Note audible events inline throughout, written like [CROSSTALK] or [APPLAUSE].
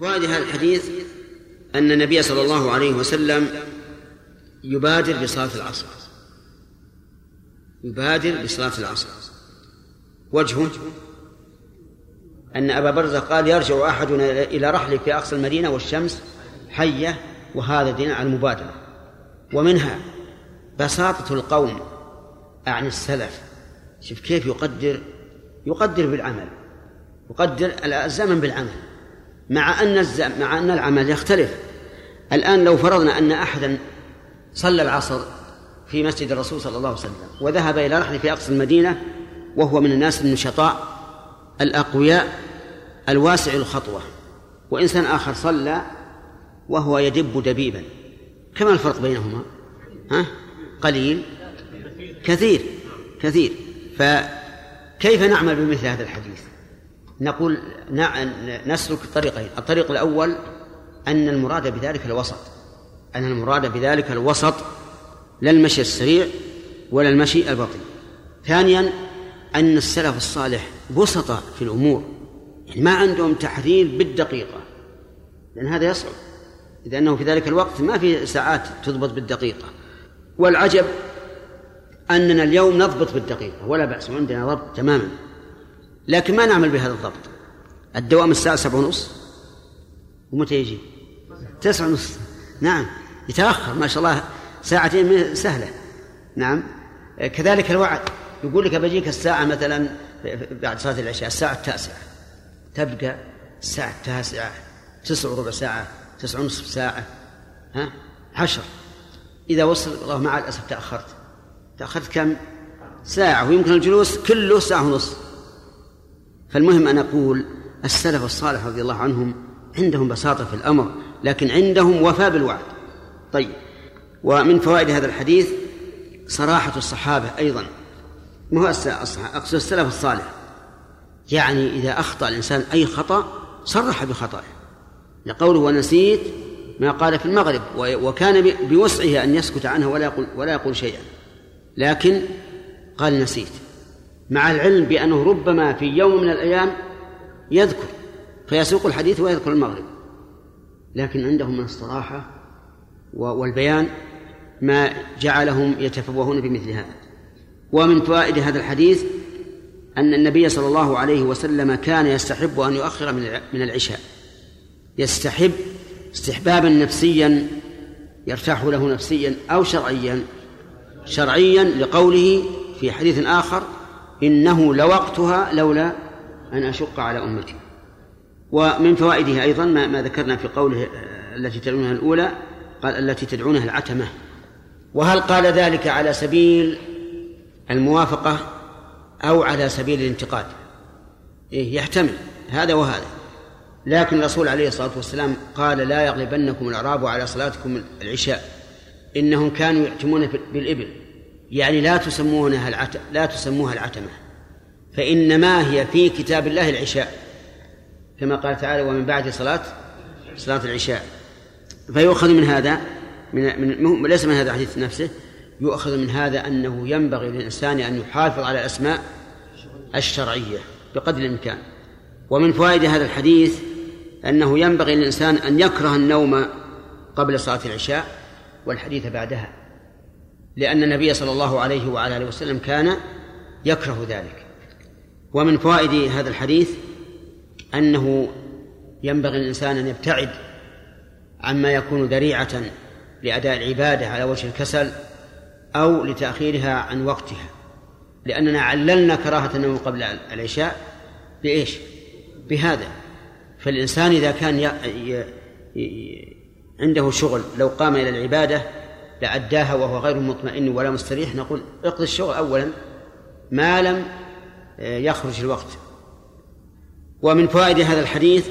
فوائد هذا الحديث أن النبي صلى الله عليه وسلم يبادر بصلاة العصر. يبادر بصلاة العصر. وجهه أن أبا برزة قال يرجع أحدنا إلى رحله في أقصى المدينة والشمس حية وهذا دين على المبادرة. ومنها بساطة القوم عن السلف. شوف كيف يقدر يقدر بالعمل يقدر الزمن بالعمل. مع أن مع أن العمل يختلف. الآن لو فرضنا أن أحدا صلى العصر في مسجد الرسول صلى الله عليه وسلم وذهب إلى رحلة في أقصى المدينة وهو من الناس النشطاء الأقوياء الواسع الخطوة. وإنسان آخر صلى وهو يدب دبيبا. كما الفرق بينهما؟ ها؟ قليل؟ كثير. كثير. فكيف نعمل بمثل هذا الحديث؟ نقول نسلك طريقين الطريق الأول أن المراد بذلك الوسط. أن المراد بذلك الوسط لا المشي السريع ولا المشي البطيء. ثانيا أن السلف الصالح بسطة في الأمور. يعني ما عندهم تحرير بالدقيقة. لأن هذا يصعب. إذا أنه في ذلك الوقت ما في ساعات تضبط بالدقيقة. والعجب أننا اليوم نضبط بالدقيقة. ولا بأس عندنا ضبط تماما. لكن ما نعمل بهذا الضبط. الدوام الساعة سبعة ونص. ومتى يجي؟ تسعة ونص. نعم. يتأخر ما شاء الله. ساعتين سهلة. نعم. كذلك الوعد. يقول لك بجيك الساعة مثلا بعد صلاة العشاء الساعة التاسعة. تبقى الساعة التاسعة تسع وربع ساعة تسع ونصف ساعة. ها؟ عشر. إذا وصل والله مع الأسف تأخرت. تأخرت كم؟ ساعة. ويمكن الجلوس كله ساعة ونص. فالمهم أن أقول السلف الصالح رضي الله عنهم عندهم بساطة في الأمر لكن عندهم وفاء بالوعد. طيب ومن فوائد هذا الحديث صراحة الصحابة أيضا. ما هو أقصد السلف الصالح. يعني إذا أخطأ الإنسان أي خطأ صرح بخطأه. لقوله ونسيت ما قال في المغرب وكان بوسعه أن يسكت عنه ولا يقول ولا يقول شيئا. لكن قال نسيت. مع العلم بأنه ربما في يوم من الأيام يذكر فيسوق الحديث ويذكر المغرب. لكن عندهم من الصراحة والبيان ما جعلهم يتفوهون بمثل هذا. ومن فوائد هذا الحديث أن النبي صلى الله عليه وسلم كان يستحب أن يؤخر من العشاء. يستحب استحبابا نفسيا يرتاح له نفسيا أو شرعيا شرعيا لقوله في حديث آخر إنه لوقتها لولا أن أشق على أمتي. ومن فوائده أيضا ما, ما ذكرنا في قوله التي تدعونها الأولى قال التي تدعونها العتمة. وهل قال ذلك على سبيل الموافقة أو على سبيل الانتقاد؟ إيه يحتمل هذا وهذا. لكن الرسول عليه الصلاة والسلام قال لا يغلبنكم الأعراب على صلاتكم العشاء إنهم كانوا يعتمون بالإبل. يعني لا تسمونها العت... لا تسموها العتمة فإنما هي في كتاب الله العشاء كما قال تعالى ومن بعد صلاة صلاة العشاء. فيؤخذ من هذا من, من ليس من هذا الحديث نفسه يؤخذ من هذا أنه ينبغي للإنسان أن يحافظ على الأسماء الشرعية بقدر الإمكان. ومن فوائد هذا الحديث أنه ينبغي للإنسان أن يكره النوم قبل صلاة العشاء والحديث بعدها. لأن النبي صلى الله عليه وعلى آله وسلم كان يكره ذلك ومن فوائد هذا الحديث أنه ينبغي للإنسان أن يبتعد عما يكون ذريعة لأداء العبادة على وجه الكسل أو لتأخيرها عن وقتها لأننا عللنا كراهة النوم قبل العشاء بإيش؟ بهذا فالإنسان إذا كان. ي... ي... عنده شغل لو قام إلى العبادة لأداها وهو غير مطمئن ولا مستريح نقول اقضي الشغل أولا ما لم يخرج الوقت. ومن فوائد هذا الحديث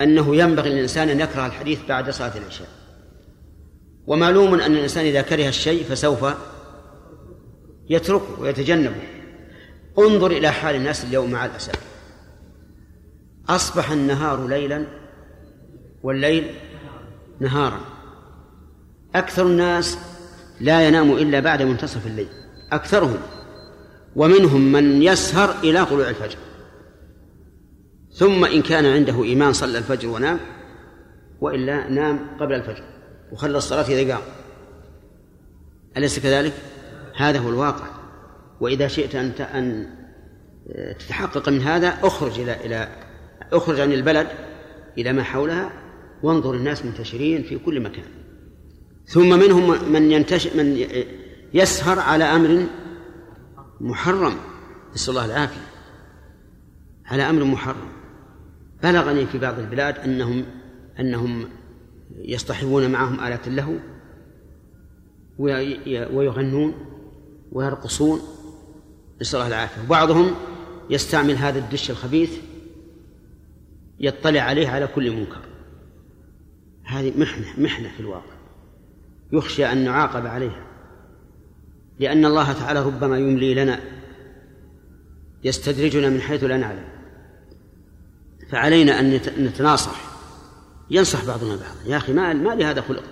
أنه ينبغي للإنسان أن يكره الحديث بعد صلاة العشاء. ومعلوم أن الإنسان إذا كره الشيء فسوف يتركه ويتجنبه. انظر إلى حال الناس اليوم مع الأسف. أصبح النهار ليلا والليل نهارا. أكثر الناس لا ينام إلا بعد منتصف الليل أكثرهم ومنهم من يسهر إلى طلوع الفجر. ثم إن كان عنده إيمان صلى الفجر ونام وإلا نام قبل الفجر وخلى الصلاة إذا قام. أليس كذلك؟ هذا هو الواقع. وإذا شئت أن أن تتحقق من هذا أخرج إلى إلى أخرج عن البلد إلى ما حولها وانظر الناس منتشرين في كل مكان. ثم منهم من ينتشر من يسهر على أمر محرم. نسأل الله العافية. على أمر محرم. بلغني في بعض البلاد أنهم أنهم يصطحبون معهم آلات اللهو ويغنون ويرقصون. نسأل الله العافية. وبعضهم يستعمل هذا الدش الخبيث يطلع عليه على كل منكر. هذه محنة محنة في الواقع. يخشى أن نعاقب عليها لأن الله تعالى ربما يملي لنا يستدرجنا من حيث لا نعلم. فعلينا أن نتناصح. ينصح بعضنا بعضا. يا أخي ما ما لهذا خلقت؟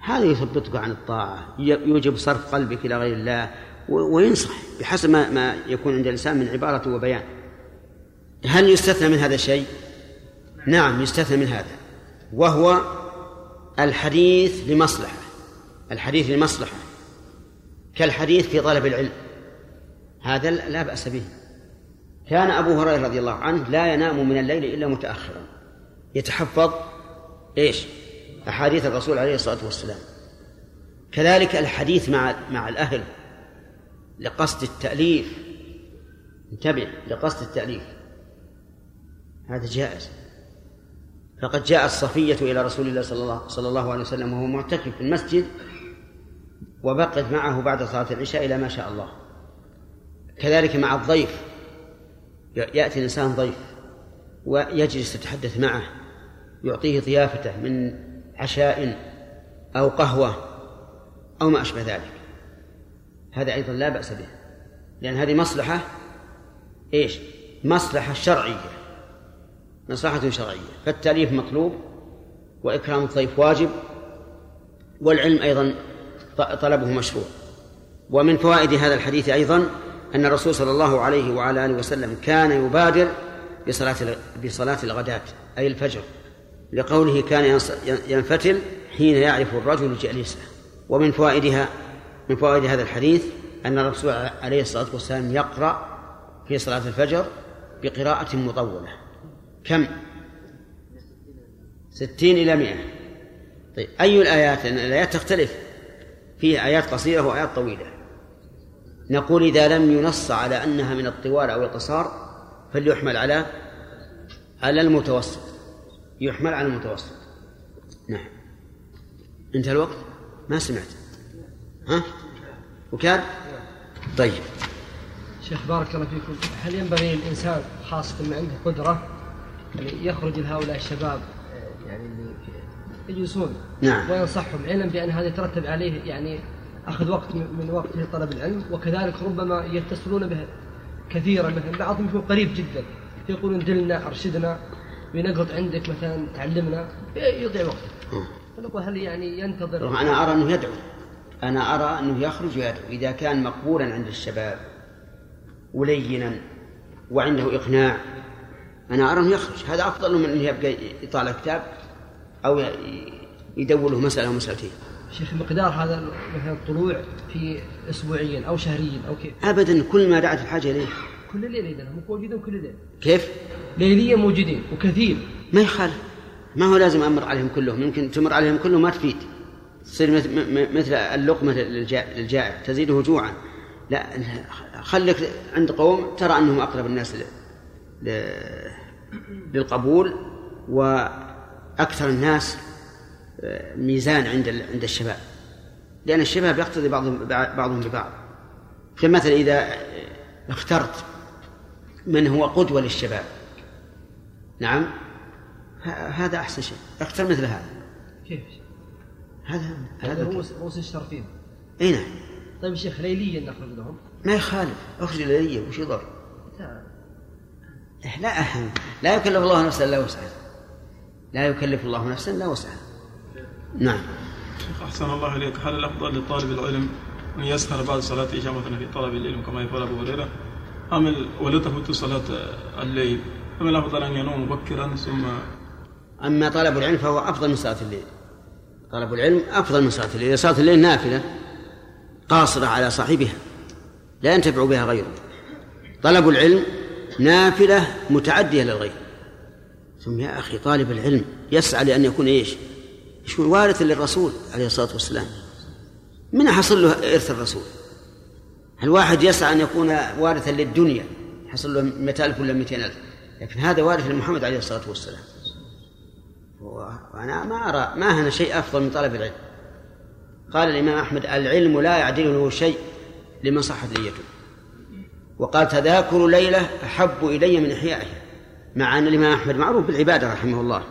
هذا يثبتك عن الطاعة يوجب صرف قلبك إلى غير الله وينصح بحسب ما, ما يكون عند الإنسان من عبارة وبيان. هل يستثنى من هذا الشيء؟ نعم يستثنى من هذا. وهو الحديث لمصلحة الحديث لمصلحة كالحديث في طلب العلم. هذا لا بأس به. كان أبو هريرة رضي الله عنه لا ينام من الليل إلا متأخرا. يتحفظ إيش؟ أحاديث الرسول عليه الصلاة والسلام. كذلك الحديث مع مع الأهل لقصد التأليف. انتبه لقصد التأليف. هذا جائز. فقد جاءت صفية إلى رسول الله صلى الله, صلى الله عليه وسلم وهو معتكف في المسجد وبقت معه بعد صلاة العشاء إلى ما شاء الله. كذلك مع الضيف. يأتي الإنسان ضيف ويجلس يتحدث معه. يعطيه ضيافته من عشاء أو قهوة أو ما أشبه ذلك. هذا أيضا لا بأس به. لأن هذه مصلحة إيش؟ مصلحة شرعية. مصلحة شرعية فالتأليف مطلوب وإكرام الضيف واجب والعلم أيضا طلبه مشروع. ومن فوائد هذا الحديث أيضا أن الرسول صلى الله عليه وعلى آله وسلم كان يبادر بصلاة بصلاة الغداة أي الفجر لقوله كان ينفتل حين يعرف الرجل جليسه. ومن فوائدها من فوائد هذا الحديث أن الرسول عليه الصلاة والسلام يقرأ في صلاة الفجر بقراءة مطولة. كم؟ ستين إلى مئة. طيب أي الآيات؟ لأن الآيات تختلف. فيها آيات قصيرة وآيات طويلة. نقول إذا لم ينص على أنها من الطوال أو القصار فليحمل على على المتوسط. يحمل على المتوسط. نعم. انتهى الوقت؟ ما سمعت. ها؟ وكان؟ طيب. شيخ بارك الله فيكم. هل ينبغي للإنسان خاصة ما عنده قدرة يعني يخرج لهؤلاء الشباب يعني اللي يجلسون. نعم. وينصحهم علما بأن هذا يترتب عليه يعني أخذ وقت من وقته طلب العلم. وكذلك ربما يتصلون به كثيرا. مثلا بعضهم يكون قريب جدا. يقولون دلنا أرشدنا بنقرض عندك مثلا تعلمنا يضيع وقته. فنقول هل يعني ينتظر؟ أنا أرى أنه يدعو. أنا أرى أنه يخرج ويدعو. إذا كان مقبولا عند الشباب ولينا وعنده إقناع أنا أرى أنه يخرج. هذا أفضل من أنه يبقى يطالع كتاب أو يدور له مسألة أو مسألتين. شيخ مقدار هذا مثلا الطلوع في اسبوعيا أو شهريا أو كيف؟ ابدا كل ما دعت الحاجة إليه. كل ليلة اذا هم موجودين كل ليلة. كيف؟ ليليا موجودين وكثير. ما يخالف. ما هو لازم أمر عليهم كلهم. يمكن تمر عليهم كلهم ما تفيد. تصير مثل اللقمة للجائع. تزيده جوعا لا خليك عند قوم ترى أنهم أقرب الناس للقبول وأكثر الناس ميزان عند عند الشباب. لأن الشباب يقتضي بعضهم بعضهم ببعض فمثلا إذا اخترت من هو قدوة للشباب. نعم؟ هذا أحسن شيء. اختر مثل هذا. كيف؟ هذا هذا رؤوس رؤوس الشرفين إي نعم. طيب شيخ ليليا نخرج لهم؟ ما يخالف. أخرج ليليا وش يضر؟ لا. أهم لا يكلف الله نفسا إلا وسعها. لا يكلف الله نفسا إلا وسعها. نعم. شيخ أحسن الله إليك. هل الأفضل لطالب العلم أن يسهر بعد صلاة العشاء مثلا في طلب العلم كما يقول أبو هريرة؟ أم ولا تفوت صلاة الليل؟ أم الأفضل أن ينوم مبكرا ثم أما طلب العلم فهو أفضل من صلاة الليل. طلب العلم أفضل من صلاة الليل. صلاة الليل نافلة قاصرة على صاحبها لا ينتفع بها غيره. طلب العلم نافلة متعدية للغير ثم يا أخي طالب العلم يسعى لأن يكون إيش؟ يكون وارثا للرسول عليه الصلاة والسلام. من حصل له إرث الرسول؟ الواحد يسعى أن يكون وارثا للدنيا؟ حصل له 100000 ولا 200000 لكن هذا وارث لمحمد عليه الصلاة والسلام. وأنا ما أرى ما هنا شيء أفضل من طلب العلم. قال الإمام أحمد العلم لا يعدله شيء لمن صحت نيته. وقال تذاكر ليلة أحب إلي من إحيائها مع أن الإمام أحمد معروف بالعبادة رحمه الله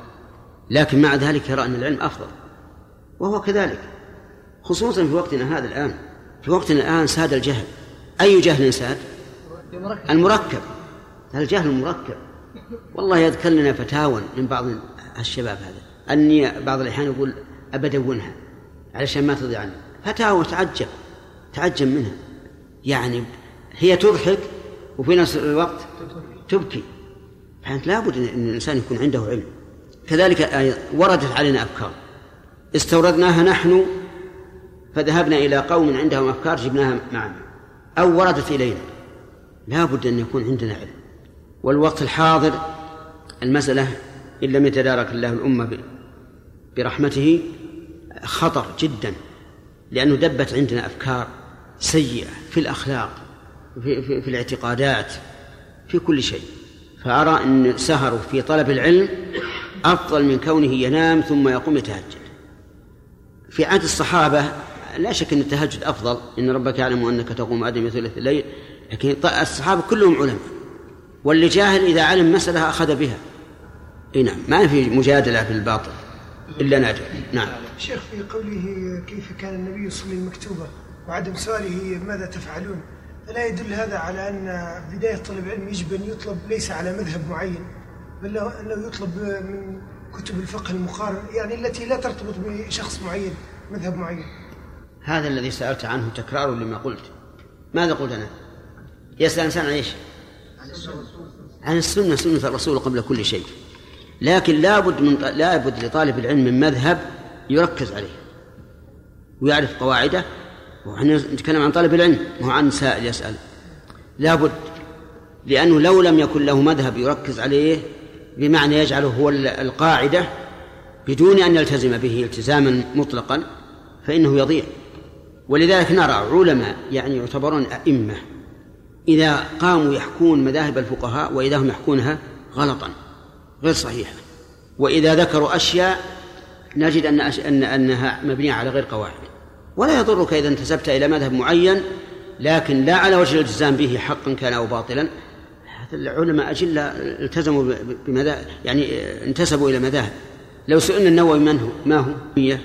لكن مع ذلك يرى أن العلم أفضل وهو كذلك خصوصا في وقتنا هذا الآن. في وقتنا الآن ساد الجهل. أي جهل ساد؟ المركب. الجهل المركب. والله يذكر لنا فتاوى من بعض الشباب هذا. أني بعض الأحيان يقول أبدونها علشان ما تضيع عني فتاوى تعجب تعجب منها. يعني هي تضحك وفي نفس الوقت تبكي. فأنت لابد أن الإنسان يكون عنده علم. كذلك وردت علينا أفكار. استوردناها نحن فذهبنا إلى قوم عندهم أفكار جبناها معنا. أو وردت إلينا. لا بد أن يكون عندنا علم. والوقت الحاضر المسألة إن لم يتدارك الله الأمة برحمته خطر جدا. لأنه دبت عندنا أفكار سيئة في الأخلاق. في, في, في الاعتقادات في كل شيء. فأرى أن سهره في طلب العلم أفضل من كونه ينام ثم يقوم يتهجد. في عهد الصحابة لا شك أن التهجد أفضل إن ربك يعلم أنك تقوم أدم ثلث الليل لكن الصحابة كلهم علماء. واللي جاهل إذا علم مسألة أخذ بها. إي نعم ما في مجادلة في الباطل إلا ناجح. نعم. شيخ في قوله كيف كان النبي يصلي المكتوبة وعدم سؤاله ماذا تفعلون؟ ألا يدل هذا على أن بداية طلب العلم يجب أن يطلب ليس على مذهب معين بل أنه يطلب من كتب الفقه المقارن يعني التي لا ترتبط بشخص معين مذهب معين. هذا الذي سألت عنه تكرار لما قلت. ماذا قلت أنا؟ يسأل الإنسان عن إيش؟ عن السنة. سنة الرسول قبل كل شيء. لكن لابد من لابد لطالب العلم من مذهب يركز عليه ويعرف قواعده ونحن نتكلم عن طالب العلم مو عن سائل يسأل. لابد لأنه لو لم يكن له مذهب يركز عليه بمعنى يجعله هو القاعدة بدون أن يلتزم به التزاما مطلقا فإنه يضيع. ولذلك نرى علماء يعني يعتبرون أئمة إذا قاموا يحكون مذاهب الفقهاء وإذا هم يحكونها غلطا غير صحيحة. وإذا ذكروا أشياء نجد أن أنها مبنية على غير قواعد. ولا يضرك إذا انتسبت إلى مذهب معين لكن لا على وجه الالتزام به حقا كان أو باطلا. العلماء أجلة التزموا بمذاهب يعني انتسبوا إلى مذاهب. لو سئلنا النووي من هو؟ ما هو؟ حنبلي.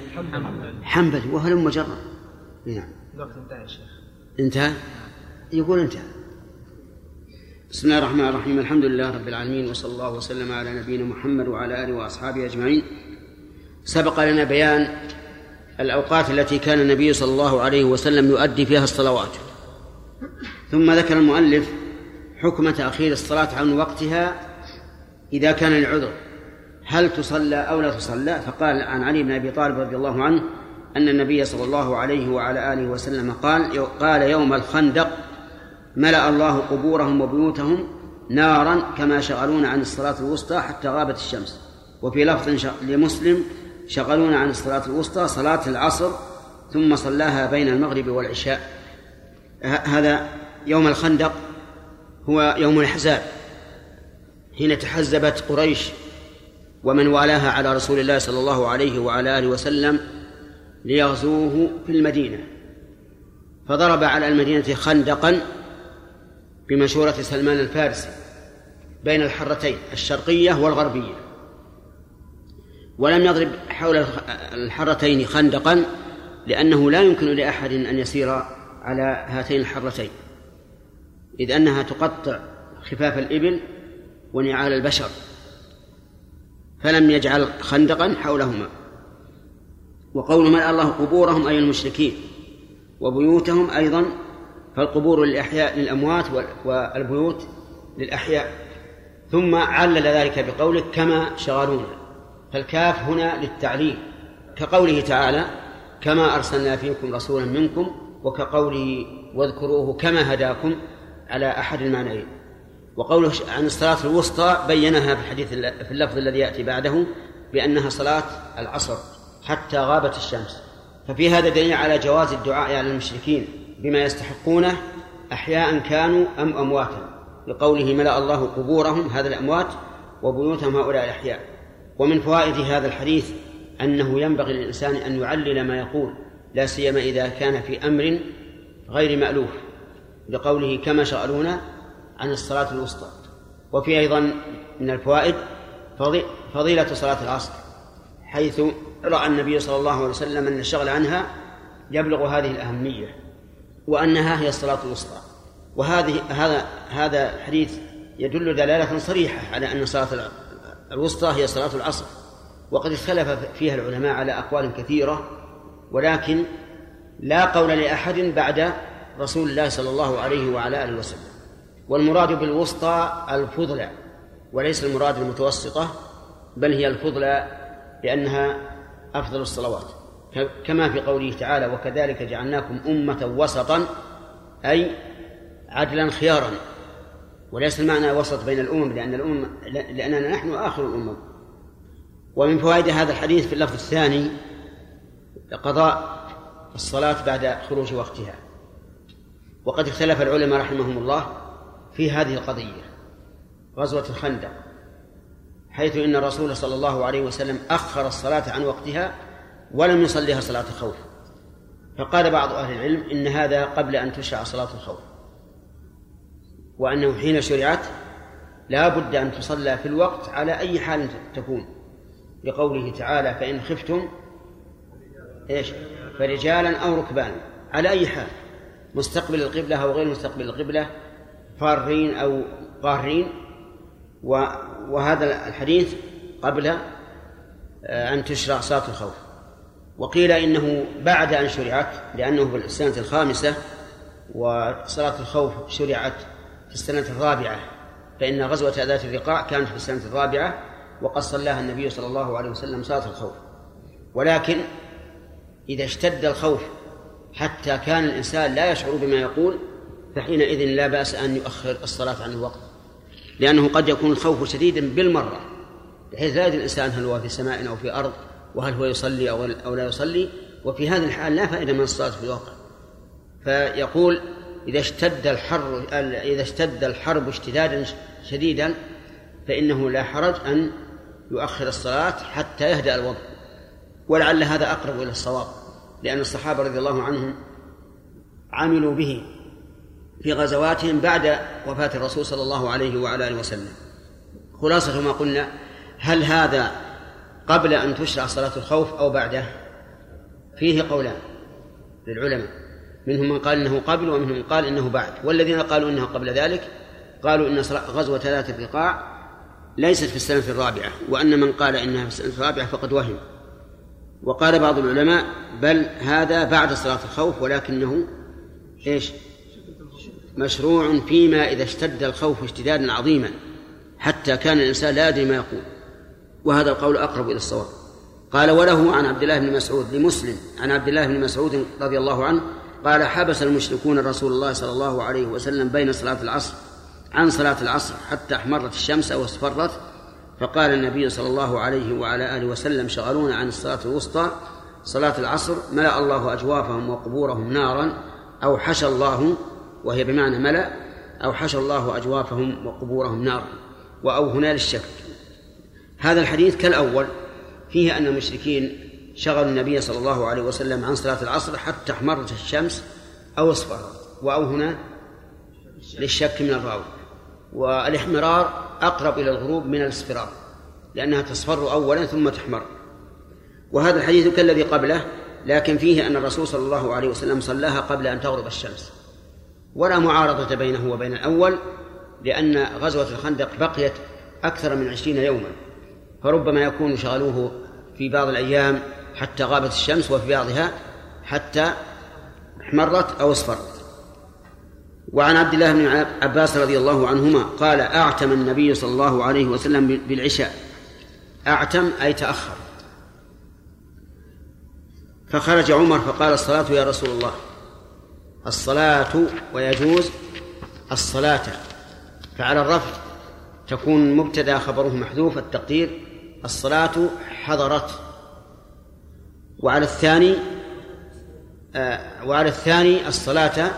حنبلي وهل مجرد. نعم. انتهى يا شيخ. انتهى؟ يقول انتهى. بسم الله الرحمن الرحيم. الحمد لله رب العالمين وصلى الله وسلم على نبينا محمد وعلى آله وأصحابه أجمعين. سبق لنا بيان الأوقات التي كان النبي صلى الله عليه وسلم يؤدي فيها الصلوات. ثم ذكر المؤلف حكم تأخير الصلاة عن وقتها إذا كان العذر هل تصلى أو لا تصلى؟ فقال عن علي بن أبي طالب رضي الله عنه أن النبي صلى الله عليه وعلى آله وسلم قال قال يوم الخندق ملأ الله قبورهم وبيوتهم نارا كما شغلون عن الصلاة الوسطى حتى غابت الشمس. وفي لفظ لمسلم شغلون عن الصلاة الوسطى صلاة العصر ثم صلاها بين المغرب والعشاء. هذا يوم الخندق هو يوم الأحزاب. حين تحزبت قريش ومن والاها على رسول الله صلى الله عليه وعلى آله وسلم ليغزوه في المدينة. فضرب على المدينة خندقا بمشورة سلمان الفارسي بين الحرتين الشرقية والغربية. ولم يضرب حول الحرتين خندقا لأنه لا يمكن لأحد أن يسير على هاتين الحرتين إذ أنها تقطع خفاف الإبل ونعال البشر فلم يجعل خندقا حولهما. وقول ملأ الله قبورهم أي المشركين وبيوتهم أيضا فالقبور للأحياء للأموات والبيوت للأحياء. ثم علل ذلك بقوله كما شغلونا. فالكاف هنا للتعليل كقوله تعالى كما أرسلنا فيكم رسولا منكم وكقوله واذكروه كما هداكم على أحد المعنيين. وقوله عن الصلاة الوسطى بينها في الحديث في اللفظ الذي يأتي بعده بأنها صلاة العصر حتى غابت الشمس. ففي هذا دليل على جواز الدعاء على المشركين بما يستحقونه أحياء كانوا أم أمواتا لقوله ملأ الله قبورهم هذا الأموات وبيوتهم هؤلاء الأحياء ومن فوائد هذا الحديث أنه ينبغي للإنسان أن يعلل ما يقول لا سيما إذا كان في أمر غير مألوف لقوله كما شغلونا عن الصلاة الوسطى. وفي أيضا من الفوائد فضيلة صلاة العصر حيث رأى النبي صلى الله عليه وسلم أن الشغل عنها يبلغ هذه الأهمية وأنها هي الصلاة الوسطى. وهذه هذا هذا الحديث يدل دلالة صريحة على أن صلاة الوسطى هي صلاة العصر. وقد اختلف فيها العلماء على أقوال كثيرة ولكن لا قول لأحد بعد رسول الله صلى الله عليه وعلى آله وسلم. والمراد بالوسطى الفضلى وليس المراد المتوسطة بل هي الفضلى لأنها أفضل الصلوات. كما في قوله تعالى وكذلك جعلناكم أمة وسطا أي عدلا خيارا. وليس المعنى وسط بين الأمم لأن الأمم لأننا نحن آخر الأمم. ومن فوائد هذا الحديث في اللفظ الثاني قضاء الصلاة بعد خروج وقتها. وقد اختلف العلماء رحمهم الله في هذه القضية غزوة الخندق حيث إن الرسول صلى الله عليه وسلم أخر الصلاة عن وقتها ولم يصليها صلاة الخوف. فقال بعض أهل العلم إن هذا قبل أن تشرع صلاة الخوف. وأنه حين شرعت لا بد أن تصلى في الوقت على أي حال تكون. لقوله تعالى فإن خفتم إيش؟ فرجالا أو ركبانا على أي حال. مستقبل القبلة أو غير مستقبل القبلة فارين أو قارين. وهذا الحديث قبل آه، أن تشرع صلاة الخوف. وقيل إنه بعد أن شرعت لأنه في السنة الخامسة وصلاة الخوف شرعت السنة الرابعة فإن غزوة ذات الرقاع كانت في السنة الرابعة وقد صلاها النبي صلى الله عليه وسلم صلاة الخوف. ولكن إذا اشتد الخوف حتى كان الإنسان لا يشعر بما يقول فحينئذ لا بأس أن يؤخر الصلاة عن الوقت. لأنه قد يكون الخوف شديدا بالمرة بحيث لا يدري الإنسان هل هو في سماء أو في أرض وهل هو يصلي أو لا يصلي. وفي هذه الحال لا فائدة من الصلاة في الواقع فيقول إذا اشتد الحر إذا اشتد الحرب اشتدادا شديدا فإنه لا حرج أن يؤخر الصلاة حتى يهدأ الوضع. ولعل هذا أقرب إلى الصواب لأن الصحابة رضي الله عنهم عملوا به في غزواتهم بعد وفاة الرسول صلى الله عليه وعلى آله وسلم. خلاصة ما قلنا هل هذا قبل أن تشرع صلاة الخوف أو بعده؟ فيه قولان للعلماء. منهم من قال إنه قبل ومنهم من قال إنه بعد. والذين قالوا إنه قبل ذلك قالوا إن غزوة ثلاثة الرقاع ليست في السنة الرابعة وأن من قال إنها في السنة الرابعة فقد وهم. وقال بعض العلماء بل هذا بعد صلاة الخوف ولكنه إيش؟ مشروع فيما إذا اشتد الخوف اشتدادا عظيما حتى كان الإنسان لا يدري ما يقول. وهذا القول أقرب إلى الصواب. قال وله عن عبد الله بن مسعود لمسلم عن عبد الله بن مسعود رضي الله عنه قال حبس المشركون رسول الله صلى الله عليه وسلم بين صلاة العصر عن صلاة العصر حتى احمرت الشمس أو اصفرت فقال النبي صلى الله عليه وعلى آله وسلم شغلونا عن الصلاة الوسطى صلاة العصر ملأ الله أجوافهم وقبورهم نارا أو حشى الله وهي بمعنى ملأ أو حشى الله أجوافهم وقبورهم نارا وأو هنا للشك. هذا الحديث كالأول فيه أن المشركين شغلوا النبي صلى الله عليه وسلم عن صلاة العصر حتى احمرت الشمس أو أصفرت. وأو هنا للشك من الراوي والإحمرار أقرب إلى الغروب من الإصفرار لأنها تصفر أولا ثم تحمر. وهذا الحديث كالذي قبله لكن فيه أن الرسول صلى الله عليه وسلم صلاها قبل أن تغرب الشمس. ولا معارضة بينه وبين الأول لأن غزوة الخندق بقيت أكثر من عشرين يوما. فربما يكون شغلوه في بعض الأيام حتى غابت الشمس وفي بعضها حتى احمرت أو اصفرت. وعن عبد الله بن عباس رضي الله عنهما قال أعتم النبي صلى الله عليه وسلم بالعشاء. أعتم أي تأخر. فخرج عمر فقال الصلاة يا رسول الله. الصلاة ويجوز الصلاة. فعلى الرفع تكون مبتدأ خبره محذوف التقدير الصلاة حضرت. وعلى الثاني آه وعلى الثاني الصلاة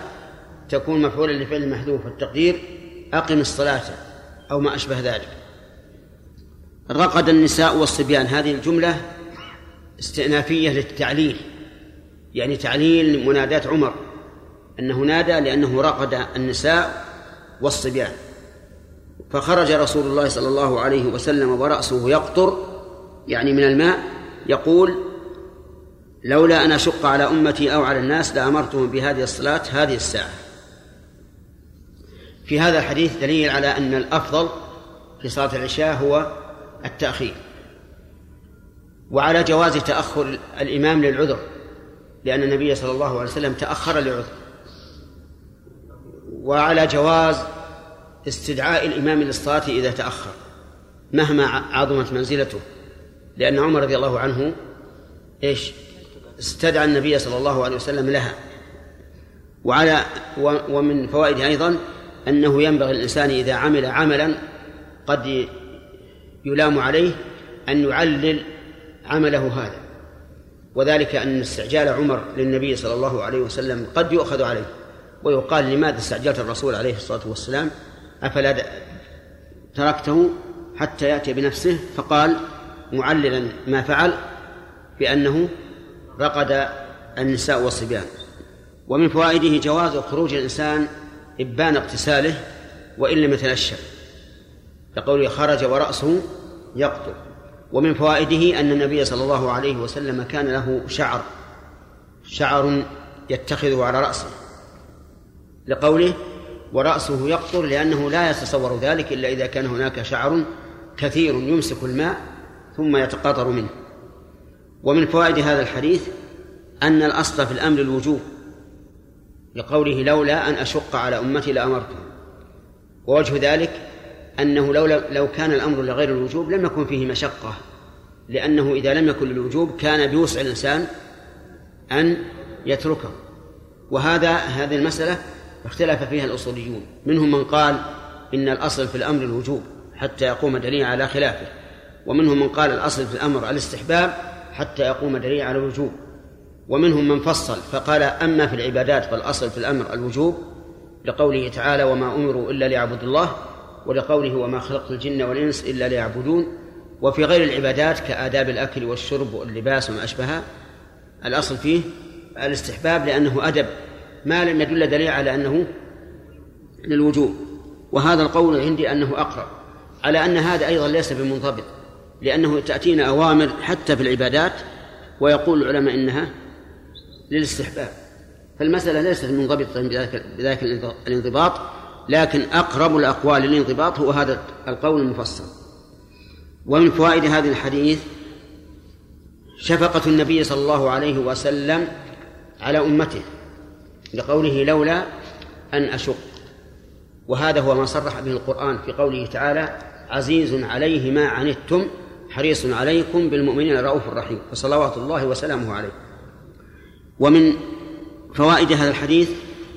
تكون مفعولا لفعل محذوف التقدير أقم الصلاة أو ما أشبه ذلك. رقد النساء والصبيان هذه الجملة استئنافية للتعليل يعني تعليل منادات عمر أنه نادى لأنه رقد النساء والصبيان. فخرج رسول الله صلى الله عليه وسلم ورأسه يقطر يعني من الماء يقول لولا أن أشق على أمتي أو على الناس لأمرتهم بهذه الصلاة هذه الساعة. في هذا الحديث دليل على أن الأفضل في صلاة العشاء هو التأخير وعلى جواز تأخر الإمام للعذر لأن النبي صلى الله عليه وسلم تأخر للعذر وعلى جواز استدعاء الإمام للصلاة إذا تأخر مهما عظمت منزلته لأن عمر رضي الله عنه إيش؟ استدعى النبي صلى الله عليه وسلم لها. وعلى ومن فوائد أيضا أنه ينبغي الإنسان إذا عمل عملا قد يلام عليه أن يعلل عمله هذا. وذلك أن استعجال عمر للنبي صلى الله عليه وسلم قد يؤخذ عليه. ويقال لماذا استعجلت الرسول عليه الصلاة والسلام؟ أفلا تركته حتى يأتي بنفسه فقال معللا ما فعل بأنه رقد النساء والصبيان. ومن فوائده جواز خروج الإنسان إبان اغتساله وإن لم يتنشف كقوله خرج ورأسه يقطر ومن فوائده أن النبي صلى الله عليه وسلم كان له شعر. شعر يتخذه على رأسه. لقوله ورأسه يقطر لأنه لا يتصور ذلك إلا إذا كان هناك شعر كثير يمسك الماء ثم يتقاطر منه. ومن فوائد هذا الحديث أن الأصل في الأمر الوجوب لقوله لولا أن أشق على أمتي لأمرتهم ووجه ذلك أنه لو لو كان الأمر لغير الوجوب لم يكن فيه مشقة لأنه إذا لم يكن للوجوب كان بوسع الإنسان أن يتركه. وهذا هذه المسألة اختلف فيها الأصوليون منهم من قال إن الأصل في الأمر الوجوب حتى يقوم دليل على خلافه ومنهم من قال الأصل في الأمر الاستحباب حتى يقوم دليل على الوجوب. ومنهم من فصل فقال أما في العبادات فالأصل في الأمر الوجوب لقوله تعالى وما أمروا إلا ليعبدوا الله ولقوله وما خلقت الجن والإنس إلا ليعبدون وفي غير العبادات كآداب الأكل والشرب واللباس وما أشبهها الأصل فيه الاستحباب لأنه أدب ما لم يدل دليل على أنه للوجوب. وهذا القول عندي أنه أقرب على أن هذا أيضا ليس بمنضبط. لأنه تأتينا أوامر حتى في العبادات ويقول العلماء إنها للاستحباب. فالمسألة ليست منضبطة بذلك, بذلك الانضباط لكن أقرب الأقوال للانضباط هو هذا القول المفصل. ومن فوائد هذا الحديث شفقة النبي صلى الله عليه وسلم على أمته لقوله لولا أن أشق. وهذا هو ما صرح به القرآن في قوله تعالى عزيز عليه ما عنتم حريص عليكم بالمؤمنين رؤوف رحيم فصلوات الله وسلامه عليه. ومن فوائد هذا الحديث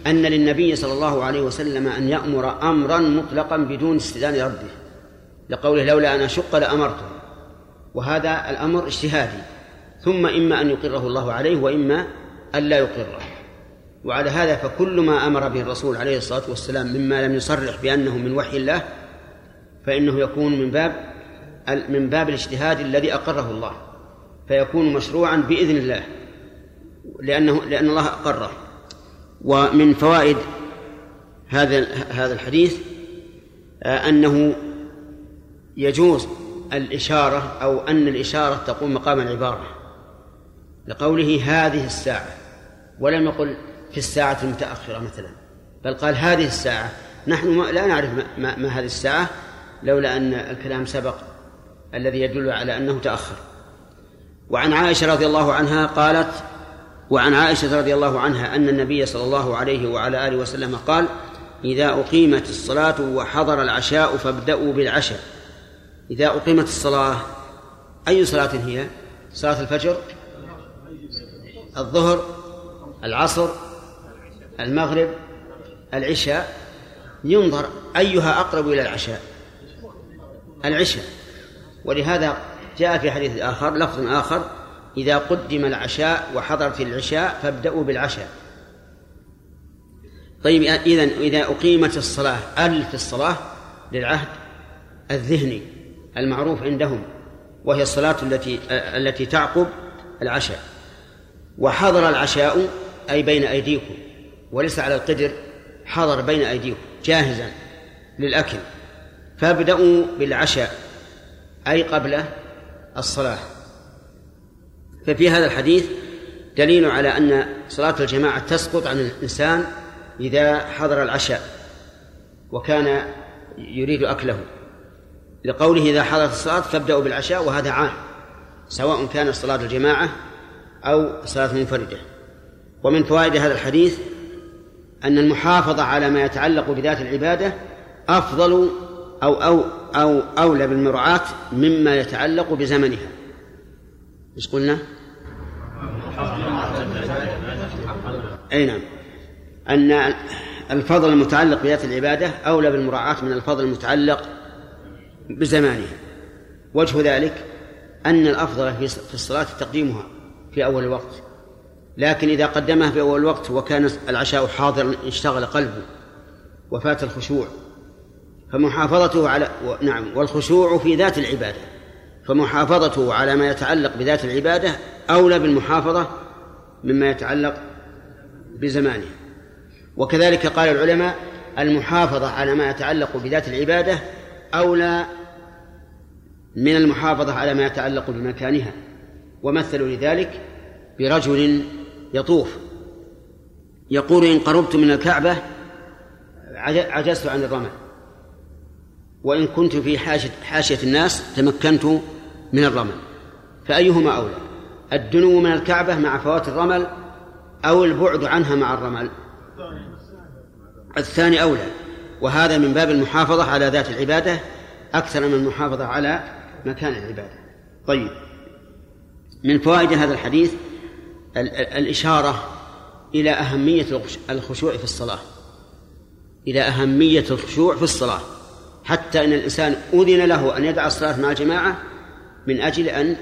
أن للنبي صلى الله عليه وسلم أن يأمر أمرا مطلقا بدون استئذان رده لقوله لولا أن أشق لأمرته وهذا الأمر اجتهادي ثم إما أن يقره الله عليه وإما أن لا يقره. وعلى هذا فكل ما أمر به الرسول عليه الصلاة والسلام مما لم يصرح بأنه من وحي الله فإنه يكون من باب من باب الاجتهاد الذي أقره الله فيكون مشروعا بإذن الله لأنه لأن الله أقره. ومن فوائد هذا هذا الحديث آه، أنه يجوز الإشارة أو أن الإشارة تقوم مقام العبارة لقوله هذه الساعة ولم يقل في الساعة المتأخرة مثلا بل قال هذه الساعة. نحن لا نعرف ما, ما هذه الساعة لولا أن الكلام سبق الذي يدل على أنه تأخر. وعن عائشة رضي الله عنها قالت وعن عائشة رضي الله عنها أن النبي صلى الله عليه وعلى آله وسلم قال إذا أقيمت الصلاة وحضر العشاء فابدأوا بالعشاء. إذا أقيمت الصلاة أي صلاة هي؟ صلاة الفجر الظهر العصر المغرب العشاء. ينظر أيها أقرب إلى العشاء. العشاء. ولهذا جاء في حديث آخر لفظ آخر إذا قدم العشاء وحضرت العشاء فابدأوا بالعشاء. طيب إذا إذا أقيمت الصلاة أل في الصلاة للعهد الذهني المعروف عندهم وهي الصلاة التي التي تعقب العشاء. وحضر العشاء أي بين أيديكم وليس على القدر حضر بين أيديكم جاهزا للأكل فابدأوا بالعشاء. أي قبل الصلاة. ففي هذا الحديث دليل على أن صلاة الجماعة تسقط عن الإنسان إذا حضر العشاء وكان يريد أكله. لقوله إذا حضرت الصلاة فابدأوا بالعشاء وهذا عام سواء كانت صلاة الجماعة أو صلاة منفردة ومن فوائد هذا الحديث أن المحافظة على ما يتعلق بذات العبادة أفضل أو أو أو أولى بالمراعاة مما يتعلق بزمنها. إيش قلنا؟ أي نعم. أن الفضل المتعلق بذات العبادة أولى بالمراعاة من الفضل المتعلق بزمانها. وجه ذلك أن الأفضل في الصلاة تقديمها في أول الوقت. لكن إذا قدمها في أول الوقت وكان العشاء حاضرا اشتغل قلبه وفات الخشوع فمحافظته على نعم والخشوع في ذات العبادة. فمحافظته على ما يتعلق بذات العبادة أولى بالمحافظة مما يتعلق بزمانه وكذلك قال العلماء المحافظة على ما يتعلق بذات العبادة أولى من المحافظة على ما يتعلق بمكانها. ومثلوا لذلك برجل يطوف يقول إن قربت من الكعبة عجزت عن الرمل وإن كنت في حاشية, حاشية الناس تمكنت من الرمل. فأيهما أولى؟ الدنو من الكعبة مع فوات الرمل أو البعد عنها مع الرمل؟ الثاني أولى. وهذا من باب المحافظة على ذات العبادة أكثر من المحافظة على مكان العبادة. طيب. من فوائد هذا الحديث الإشارة إلى أهمية الخشوع في الصلاة. إلى أهمية الخشوع في الصلاة. حتى أن الإنسان أذن له أن يدع الصلاة مع جماعة من أجل أن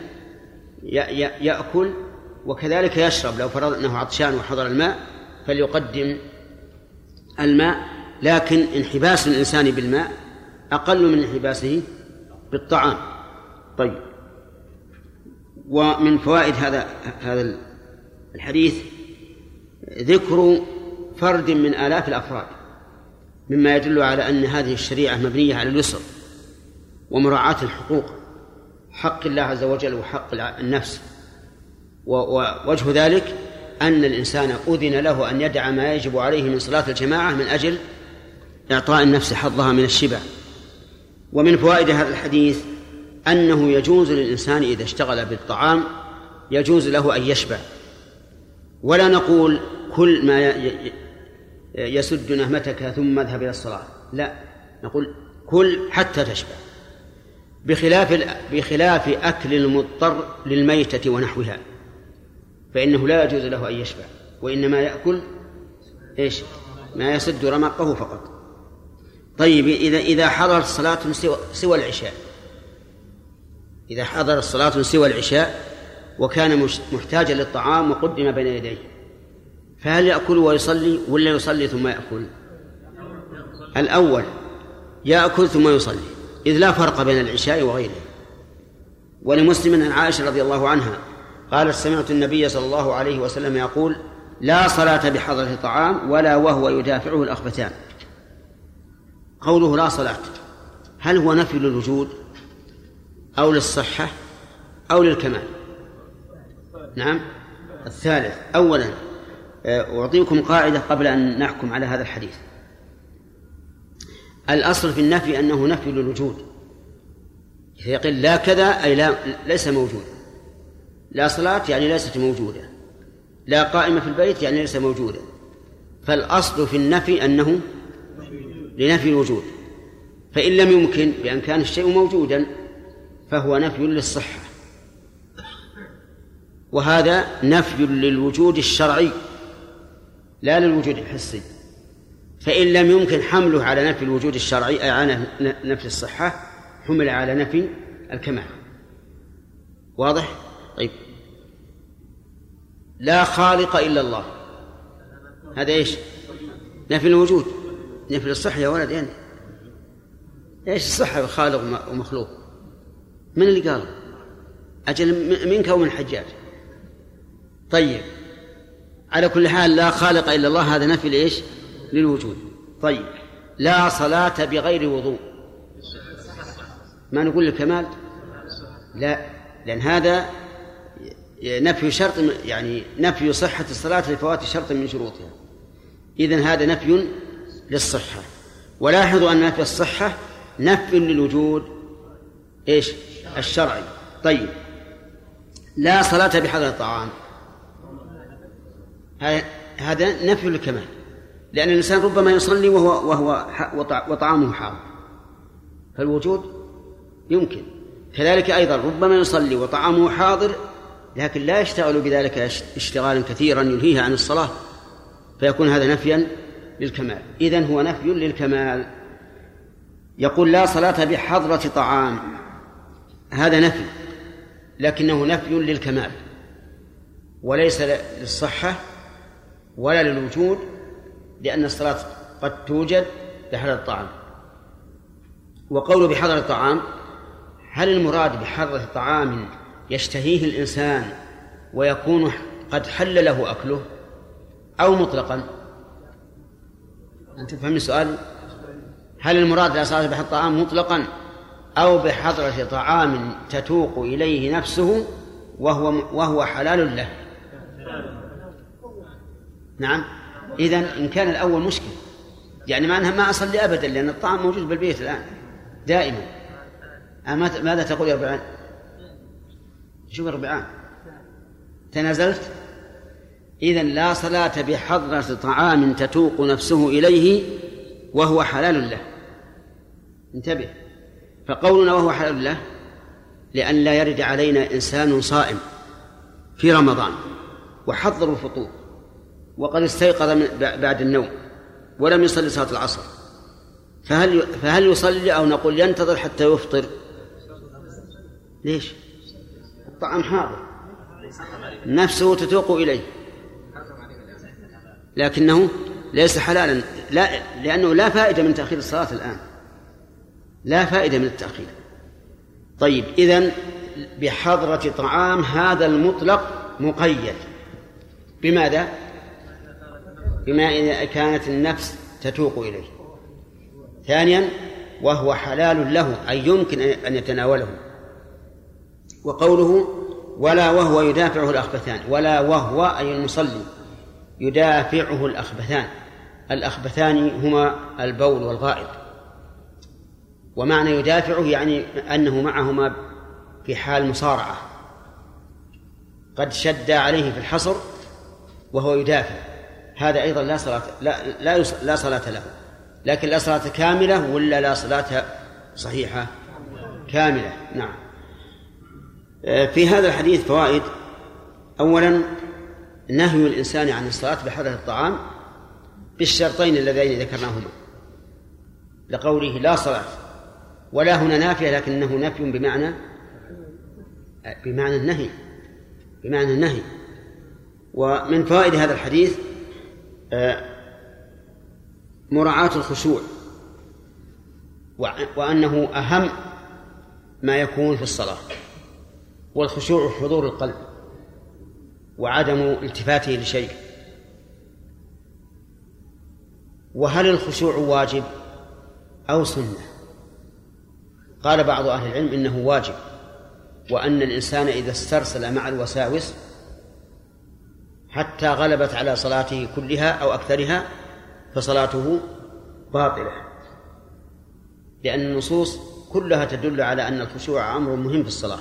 يأكل وكذلك يشرب. لو فرض أنه عطشان وحضر الماء فليقدم الماء. لكن انحباس الإنسان بالماء أقل من انحباسه بالطعام. طيب. ومن فوائد هذا هذا الحديث ذكر فرد من آلاف الأفراد. مما يدل على أن هذه الشريعة مبنية على اليسر ومراعاة الحقوق حق الله عز وجل وحق النفس. ووجه ذلك أن الإنسان أذن له أن يدع ما يجب عليه من صلاة الجماعة من أجل إعطاء النفس حظها من الشبع. ومن فوائد هذا الحديث أنه يجوز للإنسان إذا اشتغل بالطعام يجوز له أن يشبع. ولا نقول كل ما يسد نهمتك ثم اذهب إلى الصلاة. لا نقول كل حتى تشبع. بخلاف بخلاف أكل المضطر للميتة ونحوها فإنه لا يجوز له أن يشبع وإنما يأكل إيش؟ ما يسد رمقه فقط. طيب إذا إذا حضرت صلاة سوى, سوى العشاء. إذا حضر الصلاة سوى العشاء وكان محتاجا للطعام وقدم بين يديه فهل يأكل ويصلي ولا يصلي ثم يأكل؟ الأول يأكل ثم يصلي إذ لا فرق بين العشاء وغيره. ولمسلم عن عائشة رضي الله عنها قالت سمعت النبي صلى الله عليه وسلم يقول لا صلاة بحضرة طعام ولا وهو يدافعه الأخبثان. قوله لا صلاة هل هو نفي للوجود أو للصحة أو للكمال؟ نعم. الثالث أولا أعطيكم قاعدة قبل أن نحكم على هذا الحديث. الأصل في النفي أنه نفي للوجود. يقول لا كذا أي لا ليس موجود. لا صلاة يعني ليست موجودة. لا قائمة في البيت يعني ليس موجودة. فالأصل في النفي أنه لنفي الوجود. فإن لم يمكن بأن كان الشيء موجودا فهو نفي للصحة. وهذا نفي للوجود الشرعي. لا للوجود الحسي. فإن لم يمكن حمله على نفي الوجود الشرعي على نفي الصحة حمل على نفي الكمال. واضح؟ طيب. لا خالق إلا الله. هذا إيش؟ نفي الوجود. نفي الصحة يا ولد يعني. إيش الصحة خالق ومخلوق؟ من اللي قال أجل منك ومن حجاج طيب. على كل حال لا خالق إلا الله هذا نفي لإيش؟ للوجود. طيب لا صلاة بغير وضوء. ما نقول الكمال؟ لا لأن هذا نفي شرط يعني نفي صحة الصلاة لفوات شرط من شروطها. إذن هذا نفي للصحة. ولاحظوا أن نفي الصحة نفي للوجود. إيش؟ الشرعي. طيب لا صلاة بحضر الطعام. هذا نفي للكمال لأن الإنسان ربما يصلي وهو وهو وطعامه حاضر فالوجود يمكن. كذلك أيضا ربما يصلي وطعامه حاضر لكن لا يشتغل بذلك اشتغالا كثيرا يلهيه عن الصلاة فيكون هذا نفيا للكمال. إذن هو نفي للكمال. يقول لا صلاة بحضرة طعام. هذا نفي لكنه نفي للكمال وليس للصحة ولا للوجود لأن الصلاة قد توجد بحضرة الطعام. وقوله بحضرة الطعام هل المراد بحضرة طعام يشتهيه الإنسان ويكون قد حل له أكله أو مطلقا؟ أنت تفهم السؤال؟ هل المراد صلاة بحضرة الطعام مطلقا أو بحضرة طعام تتوق إليه نفسه وهو وهو حلال له؟ نعم. إذا إن كان الأول مشكل. يعني معناها ما أصلي أبدا لأن الطعام موجود بالبيت الآن دائما. ماذا تقول يا ربعان؟ شوف ربعان تنازلت؟ إذا لا صلاة بحضرة طعام تتوق نفسه إليه وهو حلال له. انتبه. فقولنا وهو حلال له لأن لا يرد علينا إنسان صائم في رمضان وحضر الفطور. وقد استيقظ بعد النوم ولم يصلي صلاة العصر. فهل فهل يصلي أو نقول ينتظر حتى يفطر؟ ليش؟ الطعام حاضر. نفسه تتوق إليه. لكنه ليس حلالا. لا لأنه لا فائدة من تأخير الصلاة الآن. لا فائدة من التأخير. طيب إذن بحضرة طعام هذا المطلق مقيد. بماذا؟ بما إذا كانت النفس تتوق إليه. ثانيا وهو حلال له أي يمكن أن يتناوله. وقوله ولا وهو يدافعه الأخبثان ولا وهو أي المصلي يدافعه الأخبثان. الأخبثان هما البول والغائط. ومعنى يدافعه يعني أنه معهما في حال مصارعة. قد شد عليه في الحصر وهو يدافع. هذا أيضا لا صلاة لا لا, لا صلاة له. لكن لا صلاة كاملة ولا لا صلاة صحيحة؟ كاملة. نعم. آه، في هذا الحديث فوائد. أولا نهي الإنسان عن الصلاة بحضرة الطعام بالشرطين اللذين ذكرناهما. لقوله لا صلاة. ولا هنا نافية لكنه نفي بمعنى بمعنى النهي. بمعنى النهي. ومن فوائد هذا الحديث مراعاة الخشوع وأنه أهم ما يكون في الصلاة والخشوع حضور القلب وعدم التفاته لشيء. وهل الخشوع واجب أو سنة؟ قال بعض أهل العلم إنه واجب وأن الإنسان إذا استرسل مع الوساوس حتى غلبت على صلاته كلها أو أكثرها فصلاته باطلة. لأن النصوص كلها تدل على أن الخشوع أمر مهم في الصلاة.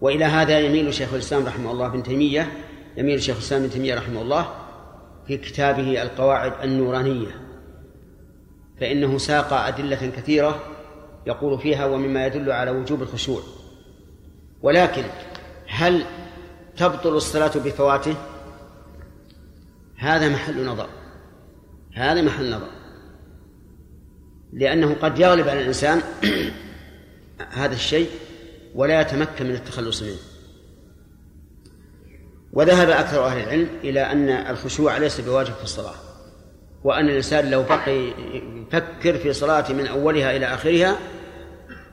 وإلى هذا يميل شيخ الإسلام رحمه الله بن تيمية يميل شيخ الإسلام بن تيمية رحمه الله في كتابه القواعد النورانية. فإنه ساق أدلة كثيرة يقول فيها ومما يدل على وجوب الخشوع. ولكن هل تبطل الصلاة بفواته؟ هذا محل نظر. هذا محل نظر. لأنه قد يغلب على الإنسان [CLEARS THROAT] هذا الشيء ولا يتمكن من التخلص منه. وذهب أكثر أهل العلم إلى أن الخشوع ليس بواجب في الصلاة وأن الإنسان لو بقي يفكر في صلاته من أولها إلى آخرها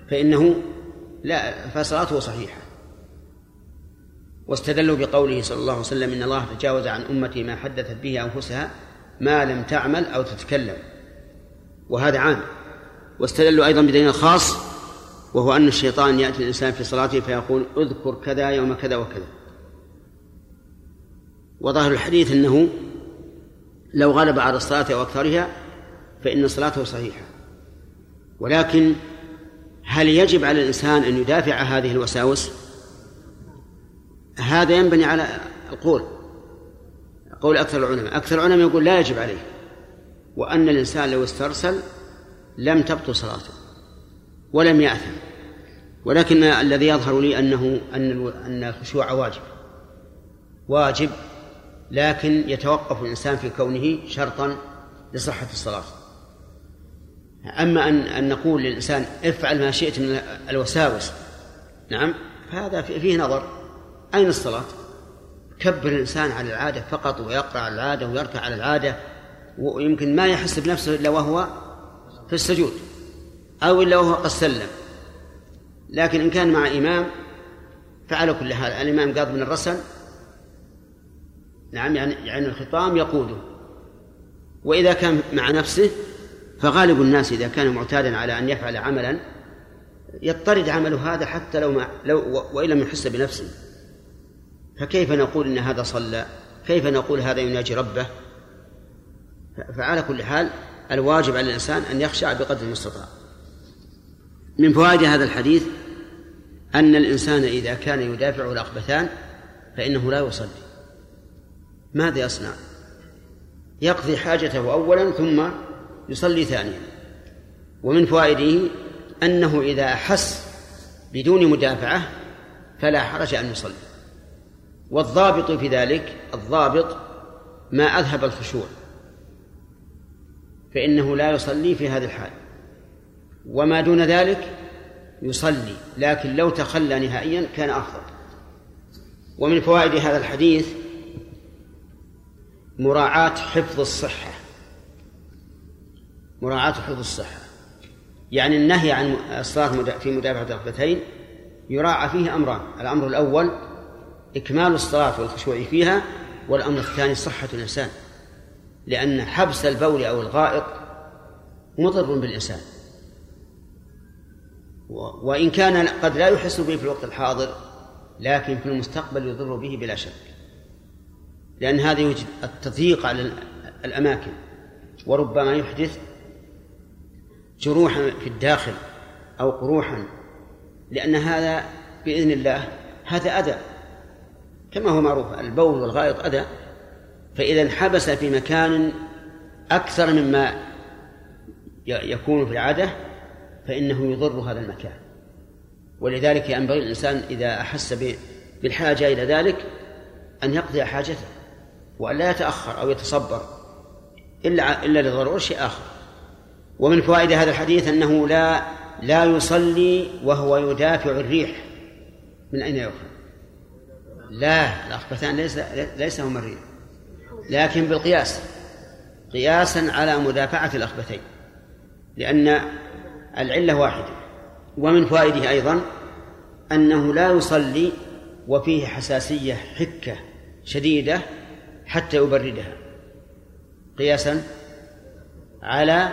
فإنه لا فصلاته صحيحة. واستدلوا بقوله صلى الله عليه وسلم إن الله تجاوز عن أمتي ما حدثت به أنفسها ما لم تعمل أو تتكلم. وهذا عام. واستدلوا أيضا بدليل خاص وهو أن الشيطان يأتي الإنسان في صلاته فيقول اذكر كذا يوم كذا وكذا. وظاهر الحديث أنه لو غلب على الصلاة أو أكثرها فإن صلاته صحيحة. ولكن هل يجب على الإنسان أن يدافع هذه الوساوس؟ هذا ينبني على القول قول أكثر العلماء. أكثر العلماء يقول لا يجب عليه. وأن الإنسان لو استرسل لم تبطل صلاته ولم يأثم. ولكن الذي يظهر لي أنه أن أن الخشوع واجب. واجب لكن يتوقف الإنسان في كونه شرطا لصحة الصلاة. أما أن أن نقول للإنسان افعل ما شئت من الوساوس نعم فهذا فيه نظر. أين الصلاة؟ كبر الإنسان على العادة فقط ويقرأ على العادة ويركع على العادة ويمكن ما يحس بنفسه إلا وهو في السجود أو إلا وهو قد سلم. لكن إن كان مع إمام فعلى كل حال. الإمام قاض من الرسل. نعم يعني يعني الخطام يقوده. وإذا كان مع نفسه فغالب الناس إذا كان معتادا على أن يفعل عملا يضطرد عمله هذا حتى لو ما لو وإن لم يحس بنفسه. فكيف نقول إن هذا صلى؟ كيف نقول هذا يناجي ربه؟ فعلى كل حال الواجب على الإنسان أن يخشع بقدر المستطاع. من فوائد هذا الحديث أن الإنسان إذا كان يدافع الأخبثان فإنه لا يصلي. ماذا يصنع؟ يقضي حاجته أولا ثم يصلي ثانيا. ومن فوائده أنه إذا أحس بدون مدافعة فلا حرج أن يصلي. والضابط في ذلك الضابط ما أذهب الخشوع فإنه لا يصلي في هذه الحال. وما دون ذلك يصلي لكن لو تخلى نهائيا كان أفضل. ومن فوائد هذا الحديث مراعاة حفظ الصحة. مراعاة حفظ الصحة. يعني النهي عن الصلاة في مدافعة الركبتين يراعى فيه أمران الأمر الأول إكمال الصلاة والخشوع فيها والأمر الثاني صحة الإنسان لأن حبس البول أو الغائط مضر بالإنسان. وإن كان قد لا يحس به في الوقت الحاضر لكن في المستقبل يضر به بلا شك. لأن هذا يوجد التضييق على الأماكن. وربما يحدث جروحا في الداخل أو قروحا لأن هذا بإذن الله هذا أذى. كما هو معروف البول والغائط أذى فإذا انحبس في مكان أكثر مما يكون في العادة فإنه يضر هذا المكان ولذلك ينبغي الإنسان إذا أحس بالحاجة إلى ذلك أن يقضي حاجته وأن لا يتأخر أو يتصبر إلا إلا لضرورة شيء آخر ومن فوائد هذا الحديث أنه لا لا يصلي وهو يدافع الريح من أين يؤخذ؟ لا الأخبثان ليس ليس هما الريح لكن بالقياس قياسا على مدافعة الأخبثين لأن العلة واحدة ومن فوائده أيضا أنه لا يصلي وفيه حساسية حكة شديدة حتى يبردها قياسا على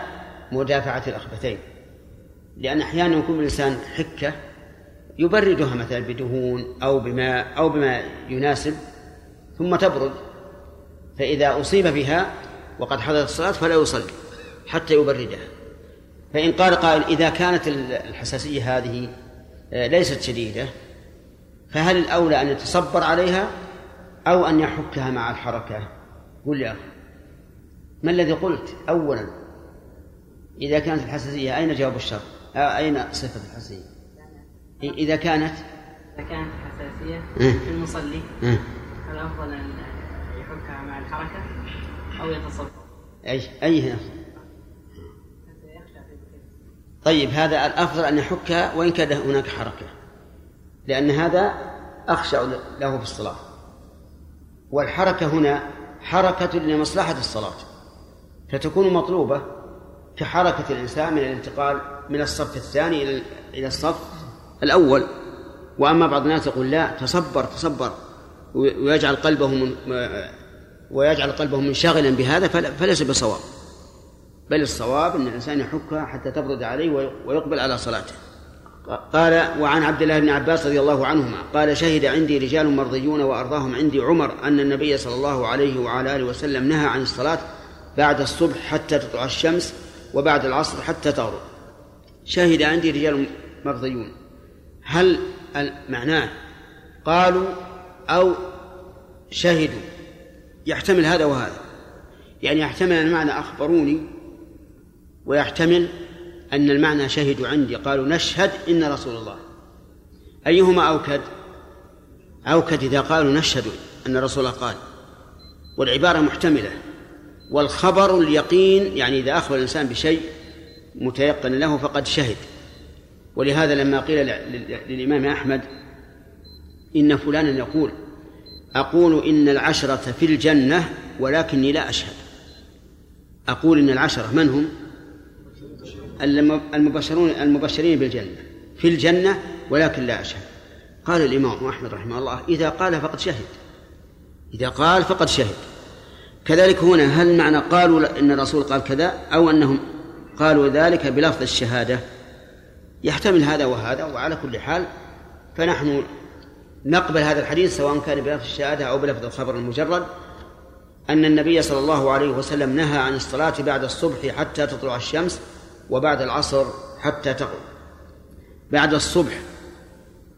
مدافعة الأخبثين. لأن أحيانا يكون الإنسان حكة يبردها مثلا بدهون أو بماء أو بما يناسب ثم تبرد. فإذا أصيب بها وقد حضرت الصلاة فلا يصلي حتى يبردها. فإن قال قائل إذا كانت الحساسية هذه آه، ليست شديدة فهل الأولى أن يتصبر عليها أو أن يحكها مع الحركة؟ قل يا أخي. ما الذي قلت؟ أولا إذا كانت الحساسية أين جواب الشر؟ آه، أين صفة الحساسية؟ إذا كانت؟ إذا كانت الحساسية في المصلي الأفضل أن يحكها مع الحركة أو يتصفى أي أي هنا. طيب هذا الأفضل أن يحكها وإن كان هناك حركة لأن هذا أخشع له في الصلاة. والحركة هنا حركة لمصلحة الصلاة فتكون مطلوبة كحركة الإنسان من الانتقال من الصف الثاني إلى إلى الصف الأول وأما بعض الناس يقول لا تصبر تصبر ويجعل قلبه من ويجعل قلبه منشغلا بهذا فليس بصواب. بل الصواب أن الإنسان يحكها حتى تبرد عليه ويقبل على صلاته. قال وعن عبد الله بن عباس رضي الله عنهما قال شهد عندي رجال مرضيون وأرضاهم عندي عمر أن النبي صلى الله عليه وعلى آله وسلم نهى عن الصلاة بعد الصبح حتى تطلع الشمس وبعد العصر حتى تغرب. شهد عندي رجال مرضيون. هل معناه قالوا أو شهدوا يحتمل هذا وهذا. يعني يحتمل المعنى أخبروني ويحتمل أن المعنى شهدوا عندي قالوا نشهد إن رسول الله. أيهما أوكد؟ أوكد إذا قالوا نشهد أن رسول الله قال. والعبارة محتملة. والخبر اليقين يعني إذا أخبر الإنسان بشيء متيقن له فقد شهد. ولهذا لما قيل للإمام أحمد إن فلانا يقول أقول إن العشرة في الجنة ولكني لا أشهد. أقول إن العشرة من هم؟ المبشرون المبشرين بالجنة. في الجنة ولكن لا أشهد. قال الإمام أحمد رحمه الله إذا قال فقد شهد. إذا قال فقد شهد. كذلك هنا هل معنى قالوا إن الرسول قال كذا أو أنهم قالوا ذلك بلفظ الشهادة؟ يحتمل هذا وهذا وعلى كل حال فنحن نقبل هذا الحديث سواء كان بلفظ الشهادة أو بلفظ الخبر المجرد. أن النبي صلى الله عليه وسلم نهى عن الصلاة بعد الصبح حتى تطلع الشمس وبعد العصر حتى تغرب. بعد الصبح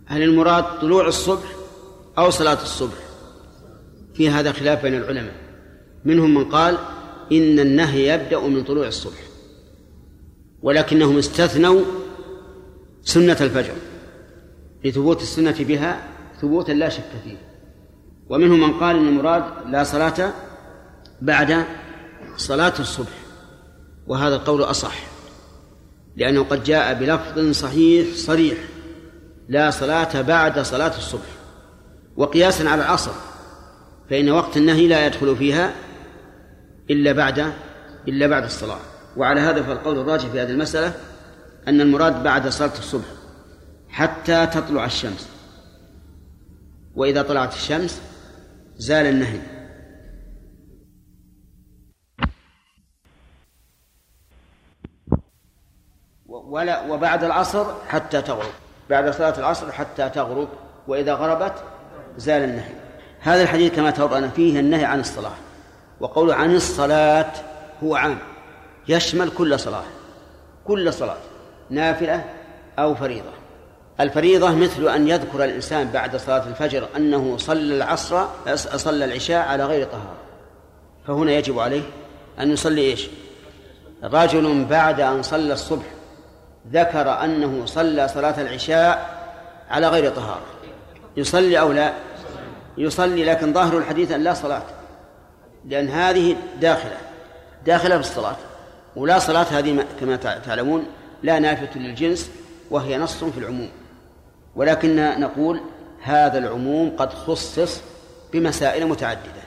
هل المراد طلوع الصبح أو صلاة الصبح؟ في هذا خلاف بين العلماء. منهم من قال إن النهي يبدأ من طلوع الصبح ولكنهم استثنوا سنة الفجر. لثبوت السنة بها ثبوتا لا شك فيه. ومنهم من قال إن المراد لا صلاة بعد صلاة الصبح وهذا القول أصح لأنه قد جاء بلفظ صحيح صريح لا صلاة بعد صلاة الصبح. وقياسا على العصر فإن وقت النهي لا يدخل فيها إلا بعد إلا بعد الصلاة. وعلى هذا فالقول الراجح في هذه المسألة أن المراد بعد صلاة الصبح حتى تطلع الشمس. وإذا طلعت الشمس زال النهي. ولا وبعد العصر حتى تغرب. بعد صلاة العصر حتى تغرب. وإذا غربت زال النهي. هذا الحديث كما ترى أن فيه النهي عن الصلاة. وقوله عن الصلاة هو عام. يشمل كل صلاة. كل صلاة. نافلة أو فريضة. الفريضة مثل أن يذكر الإنسان بعد صلاة الفجر أنه صلى العصر صلى العشاء على غير طهارة. فهنا يجب عليه أن يصلي إيش؟ رجل بعد أن صلى الصبح ذكر أنه صلى صلاة العشاء على غير طهارة. يصلي أو لا؟ يصلي لكن ظاهر الحديث أن لا صلاة لأن هذه داخلة داخلة في الصلاة ولا صلاة هذه كما تعلمون لا نافية للجنس وهي نص في العموم. ولكن نقول هذا العموم قد خصص بمسائل متعددة.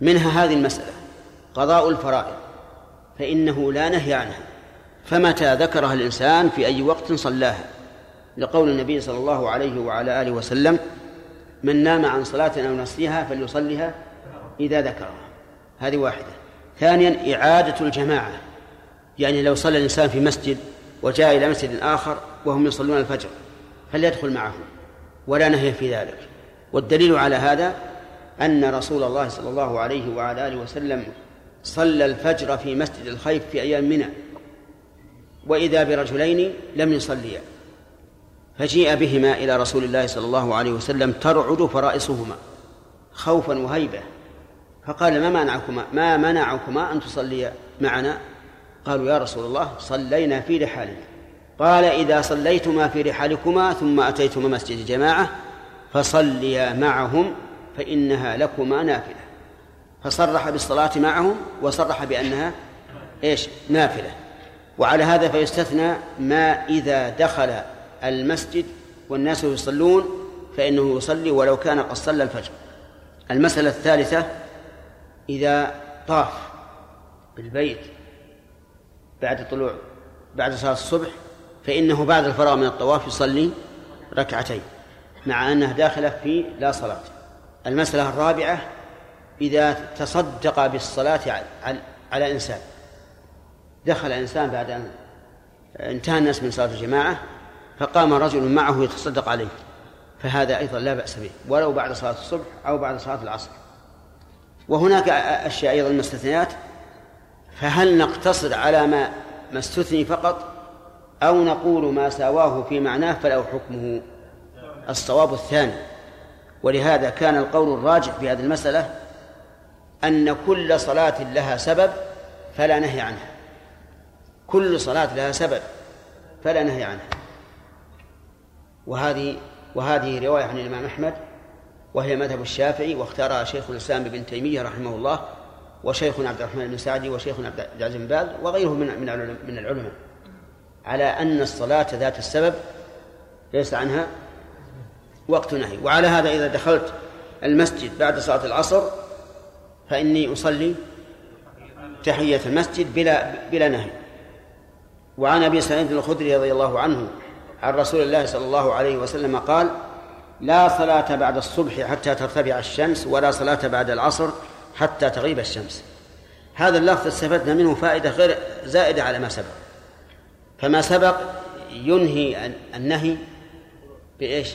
منها هذه المسألة قضاء الفرائض فإنه لا نهي عنها. فمتى ذكرها الإنسان في أي وقت صلاها؟ لقول النبي صلى الله عليه وعلى آله وسلم من نام عن صلاة أو نسيها فليصليها إذا ذكرها. هذه واحدة. ثانيا إعادة الجماعة. يعني لو صلى الإنسان في مسجد وجاء إلى مسجد آخر وهم يصلون الفجر فليدخل معهم ولا نهي في ذلك. والدليل على هذا أن رسول الله صلى الله عليه وعلى آله وسلم صلى الفجر في مسجد الخيف في أيام منى وإذا برجلين لم يصليا. فجيء بهما إلى رسول الله صلى الله عليه وسلم ترعد فرائصهما خوفا وهيبة. فقال ما منعكما ما منعكما أن تصليا معنا؟ قالوا يا رسول الله صلينا في رحالنا قال إذا صليتما في رحالكما ثم أتيتما مسجد جماعة فصليا معهم فإنها لكما نافلة. فصرح بالصلاة معهم وصرح بأنها إيش؟ نافلة. وعلى هذا فيستثنى ما إذا دخل المسجد والناس يصلون فإنه يصلي ولو كان قد صلى الفجر. المسألة الثالثة إذا طاف بالبيت بعد طلوع بعد صلاة الصبح فإنه بعد الفراغ من الطواف يصلي ركعتين مع أنها داخلة في لا صلاة. المسألة الرابعة إذا تصدق بالصلاة على إنسان. دخل إنسان بعد أن انتهى الناس من صلاة الجماعة فقام رجل معه يتصدق عليه فهذا أيضا لا بأس به ولو بعد صلاة الصبح أو بعد صلاة العصر. وهناك أشياء أيضا مستثنيات فهل نقتصر على ما ما استثني فقط أو نقول ما ساواه في معناه فله حكمه؟ الصواب الثاني. ولهذا كان القول الراجح في هذه المسألة أن كل صلاة لها سبب فلا نهي عنها. كل صلاة لها سبب فلا نهي عنها. وهذه وهذه رواية عن الإمام أحمد وهي مذهب الشافعي واختارها شيخ الإسلام ابن تيمية رحمه الله وشيخنا عبد الرحمن بن سعدي وشيخنا عبد العزيز بن باز وغيرهم من من من العلماء. على أن الصلاة ذات السبب ليس عنها وقت نهي. وعلى هذا إذا دخلت المسجد بعد صلاة العصر فإني أصلي تحية المسجد بلا بلا نهي. وعن أبي سعيد الخدري رضي الله عنه عن رسول الله صلى الله عليه وسلم قال لا صلاة بعد الصبح حتى ترتفع الشمس ولا صلاة بعد العصر حتى تغيب الشمس. هذا اللفظ استفدنا منه فائدة غير زائدة على ما سبق. فما سبق ينهي النهي بإيش؟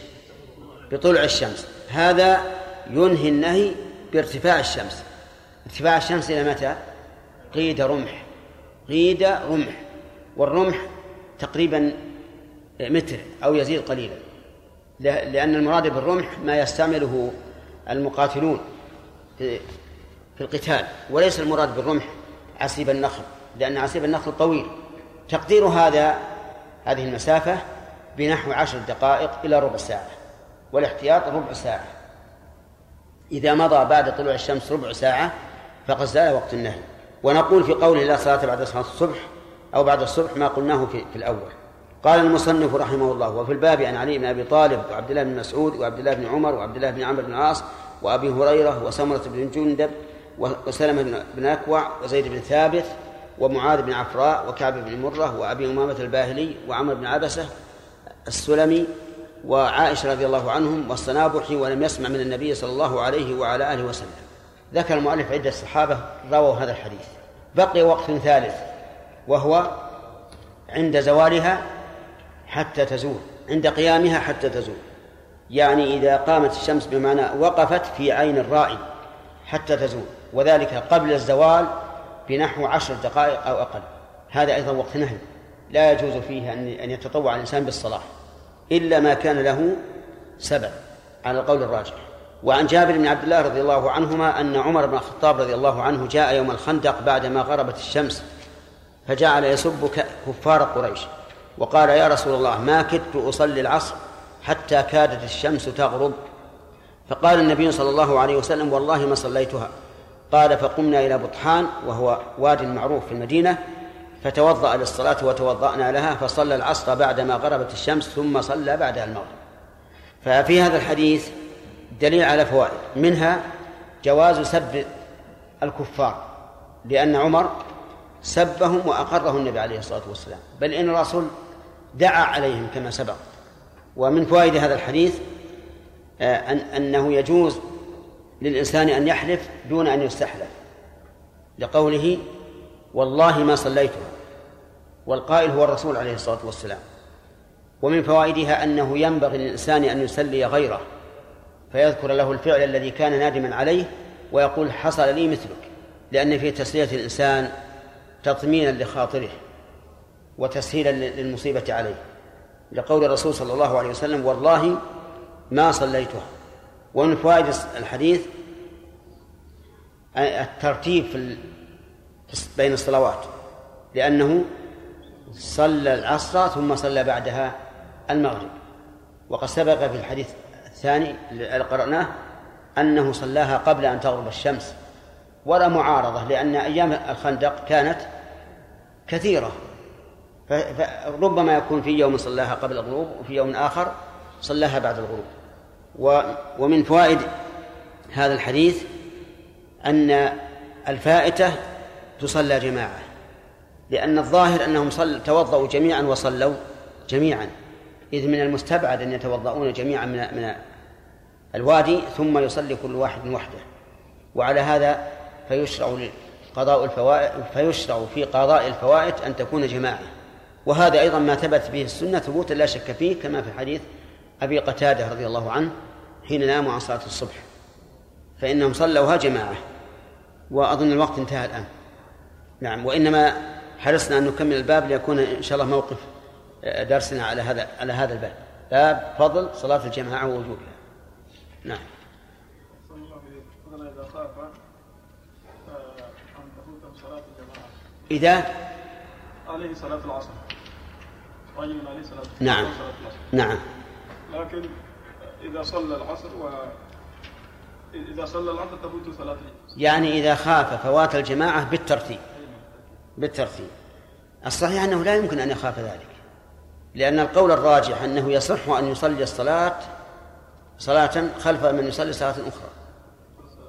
بطلوع الشمس. هذا ينهي النهي بارتفاع الشمس. ارتفاع الشمس إلى متى؟ قيد رمح. قيد رمح. والرمح تقريبا متر أو يزيد قليلا. لأن المراد بالرمح ما يستعمله المقاتلون. في القتال وليس المراد بالرمح عسيب النخل لأن عسيب النخل طويل. تقدير هذا هذه المسافة بنحو عشر دقائق إلى ربع ساعة والاحتياط ربع ساعة. إذا مضى بعد طلوع الشمس ربع ساعة فقد زال وقت النهي. ونقول في قوله لا صلاة بعد صلاة الصبح أو بعد الصبح ما قلناه في, في الأول. قال المصنف رحمه الله وفي الباب عن علي بن أبي طالب وعبد الله بن مسعود وعبد الله بن عمر وعبد الله بن عمرو بن العاص وأبي هريرة وسمرة بن جندب وسلمة بن أكوع وزيد بن ثابت ومعاذ بن عفراء وكعب بن مرة وأبي أمامة الباهلي وعمر بن عبسة السلمي وعائشة رضي الله عنهم والصنابحي ولم يسمع من النبي صلى الله عليه وعلى آله وسلم. ذكر المؤلف عدة صحابة رووا هذا الحديث. بقي وقت ثالث وهو عند زوالها حتى تزول عند قيامها حتى تزول. يعني إذا قامت الشمس بمعنى وقفت في عين الرائي حتى تزول. وذلك قبل الزوال بنحو عشر دقائق أو أقل. هذا أيضا وقت نهي لا يجوز فيه أن يتطوع الإنسان بالصلاة إلا ما كان له سبب على القول الراجح. وعن جابر بن عبد الله رضي الله عنهما أن عمر بن الخطاب رضي الله عنه جاء يوم الخندق بعدما غربت الشمس فجعل يسب كفار قريش. وقال يا رسول الله ما كدت أصلي العصر حتى كادت الشمس تغرب. فقال النبي صلى الله عليه وسلم والله ما صليتها. قال فقمنا إلى بطحان وهو واد معروف في المدينة فتوضأ للصلاة وتوضأنا لها فصلى العصر بعدما غربت الشمس ثم صلى بعدها المغرب. ففي هذا الحديث دليل على فوائد. منها جواز سب الكفار لأن عمر سبهم وأقره النبي عليه الصلاة والسلام. بل إن الرسول دعا عليهم كما سبق. ومن فوائد هذا الحديث آه، أن أنه يجوز للإنسان أن يحلف دون أن يستحلف لقوله والله ما صليتها والقائل هو الرسول عليه الصلاة والسلام. ومن فوائدها أنه ينبغي للإنسان أن يسلي غيره فيذكر له الفعل الذي كان نادما عليه ويقول حصل لي مثلك لأن في تسلية الإنسان تطمينا لخاطره وتسهيلا للمصيبة عليه. لقول الرسول صلى الله عليه وسلم والله ما صليتها ومن فوائد الحديث الترتيب في بين الصلوات لأنه صلى العصر ثم صلى بعدها المغرب. وقد سبق في الحديث الثاني الذي قرأناه أنه صلاها قبل أن تغرب الشمس ولا معارضة لأن أيام الخندق كانت كثيرة. فربما يكون في يوم صلاها قبل الغروب وفي يوم آخر صلاها بعد الغروب. ومن فوائد هذا الحديث أن الفائتة تصلى جماعة لأن الظاهر أنهم صل توضأوا جميعا وصلوا جميعا إذ من المستبعد أن يتوضؤون جميعا من من الوادي ثم يصلي كل واحد وحده. وعلى هذا فيشرع قضاء الفوائد فيشرع في قضاء الفوائد أن تكون جماعة. وهذا أيضا ما ثبت به السنة ثبوتا لا شك فيه كما في حديث أبي قتادة رضي الله عنه حين ناموا عن صلاة الصبح. فإنهم صلوها جماعة وأظن الوقت انتهى الآن. نعم وإنما حرصنا أن نكمل الباب ليكون إن شاء الله موقف آه، درسنا على هذا على هذا الباب. باب فضل صلاة الجماعة ووجوبها. نعم. إذا؟ صلاة عليه صلاة العصر. رجل عليه صلاة نعم. صلاة العصر. نعم. لكن إذا صلى العصر و إذا صلى العصر تفوت صلاة يعني إذا خاف فوات الجماعة بالترتيب. بالترتيب. الصحيح أنه لا يمكن أن يخاف ذلك. لأن القول الراجح أنه يصح أن يصلي الصلاة صلاة خلف من يصلي صلاة أخرى.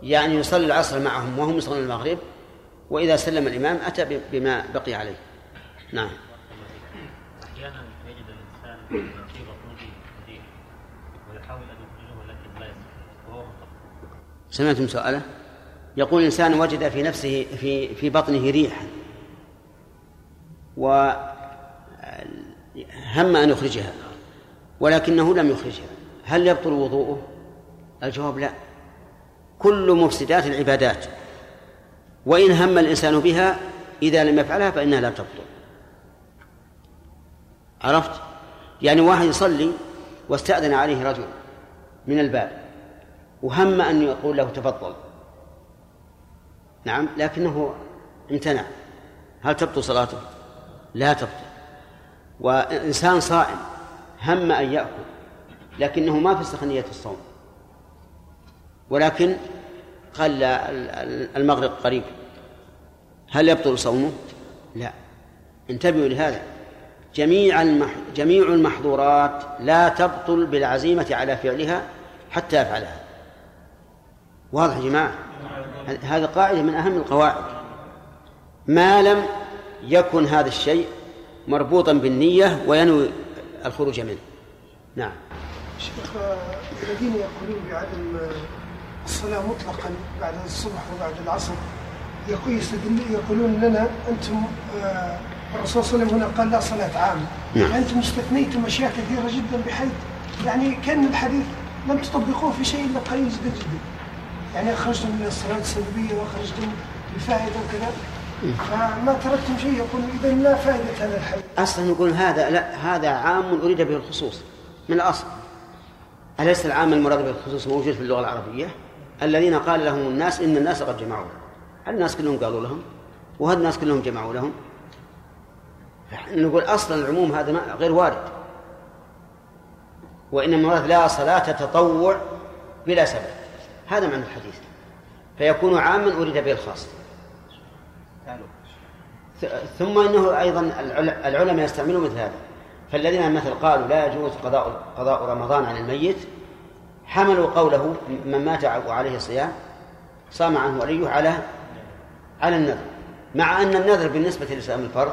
يعني يصلي العصر معهم وهم يصلون المغرب وإذا سلم الإمام أتى بما بقي عليه. نعم. أحيانا يجد الإنسان في بطنه ويحاول أن يخرجه لكن لا وهو سمعتم سؤاله؟ يقول الإنسان وجد في نفسه في في بطنه ريحا وهم أن يخرجها ولكنه لم يخرجها هل يبطل وضوءه؟ الجواب لا كل مفسدات العبادات وإن هم الإنسان بها إذا لم يفعلها فإنها لا تبطل عرفت؟ يعني واحد يصلي واستأذن عليه رجل من الباب وهم أن يقول له تفضل. نعم لكنه امتنع. هل تبطل صلاته؟ لا تبطل. وإنسان صائم هم أن يأكل لكنه ما فسخ نية الصوم. ولكن قال المغرب قريب. هل يبطل صومه؟ لا. انتبهوا لهذا. جميع المح... جميع المحظورات لا تبطل بالعزيمة على فعلها حتى يفعلها. واضح يا جماعة؟ هذه قاعدة من أهم القواعد. ما لم يكن هذا الشيء مربوطا بالنية وينوي الخروج منه. نعم. شيخ الذين يقولون بعدم الصلاة مطلقا بعد الصبح وبعد العصر يقولون لنا أنتم آه، الرسول صلى الله عليه وسلم هنا قال لا صلاة عامة نعم. أنتم استثنيتم أشياء كثيرة جدا بحيث يعني كأن الحديث لم تطبقوه في شيء إلا قليل جدا جدا. يعني أخرجتم من الصلاة السلبية وأخرجتم الفائدة وكذا. فما تركتم شيء يقول إذا لا فائدة هذا الحديث أصلا نقول هذا لا هذا عام أريد به الخصوص. من الأصل. أليس العام المراد به الخصوص موجود في اللغة العربية؟ الذين قال لهم الناس إن الناس قد جمعوا هل الناس كلهم قالوا لهم وهل الناس كلهم جمعوا لهم. نقول أصلا العموم هذا غير وارد. المراد لا صلاة تطوع بلا سبب. هذا معنى الحديث. فيكون عاما أريد به الخاص. ثم إنه أيضا العلماء يستعملون مثل هذا. فالذين مثل قالوا لا يجوز قضاء قضاء رمضان عن الميت حملوا قوله من مات وعليه صيام صام عنه وليه على على النذر. مع أن النذر بالنسبة لصيام الفرض.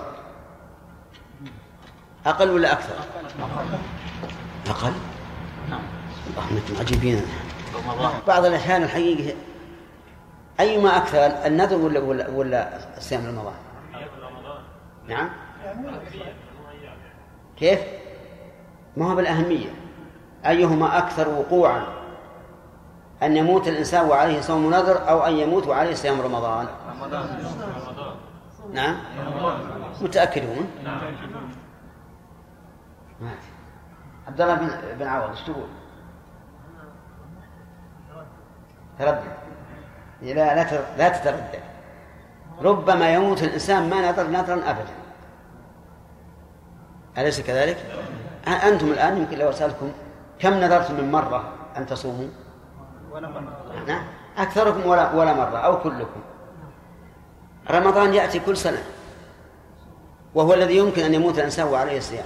أقل ولا أكثر؟ أقل؟ نعم. انكم عجيبين. بعض الاحيان الحقيقة ايما أكثر النذر ولا ولا ولا صيام رمضان؟ نعم. كيف؟ ما هو بالأهمية. أيهما أكثر وقوعا؟ أن يموت الإنسان وعليه صوم نذر أو أن يموت وعليه صيام رمضان؟ نعم. متأكدون؟ نعم. عبد الله بن بن عوض إيش تقول؟ تردد. لا لا لا تتردد. ربما يموت الإنسان ما نظر نظرا أبدا. أليس كذلك؟ أنتم الآن يمكن لو أسألكم كم نذرتم من مرة أن تصوموا؟ ولا مرة. نعم. أكثركم ولا ولا مرة أو كلكم. رمضان يأتي كل سنة. وهو الذي يمكن أن يموت الإنسان وعليه صيام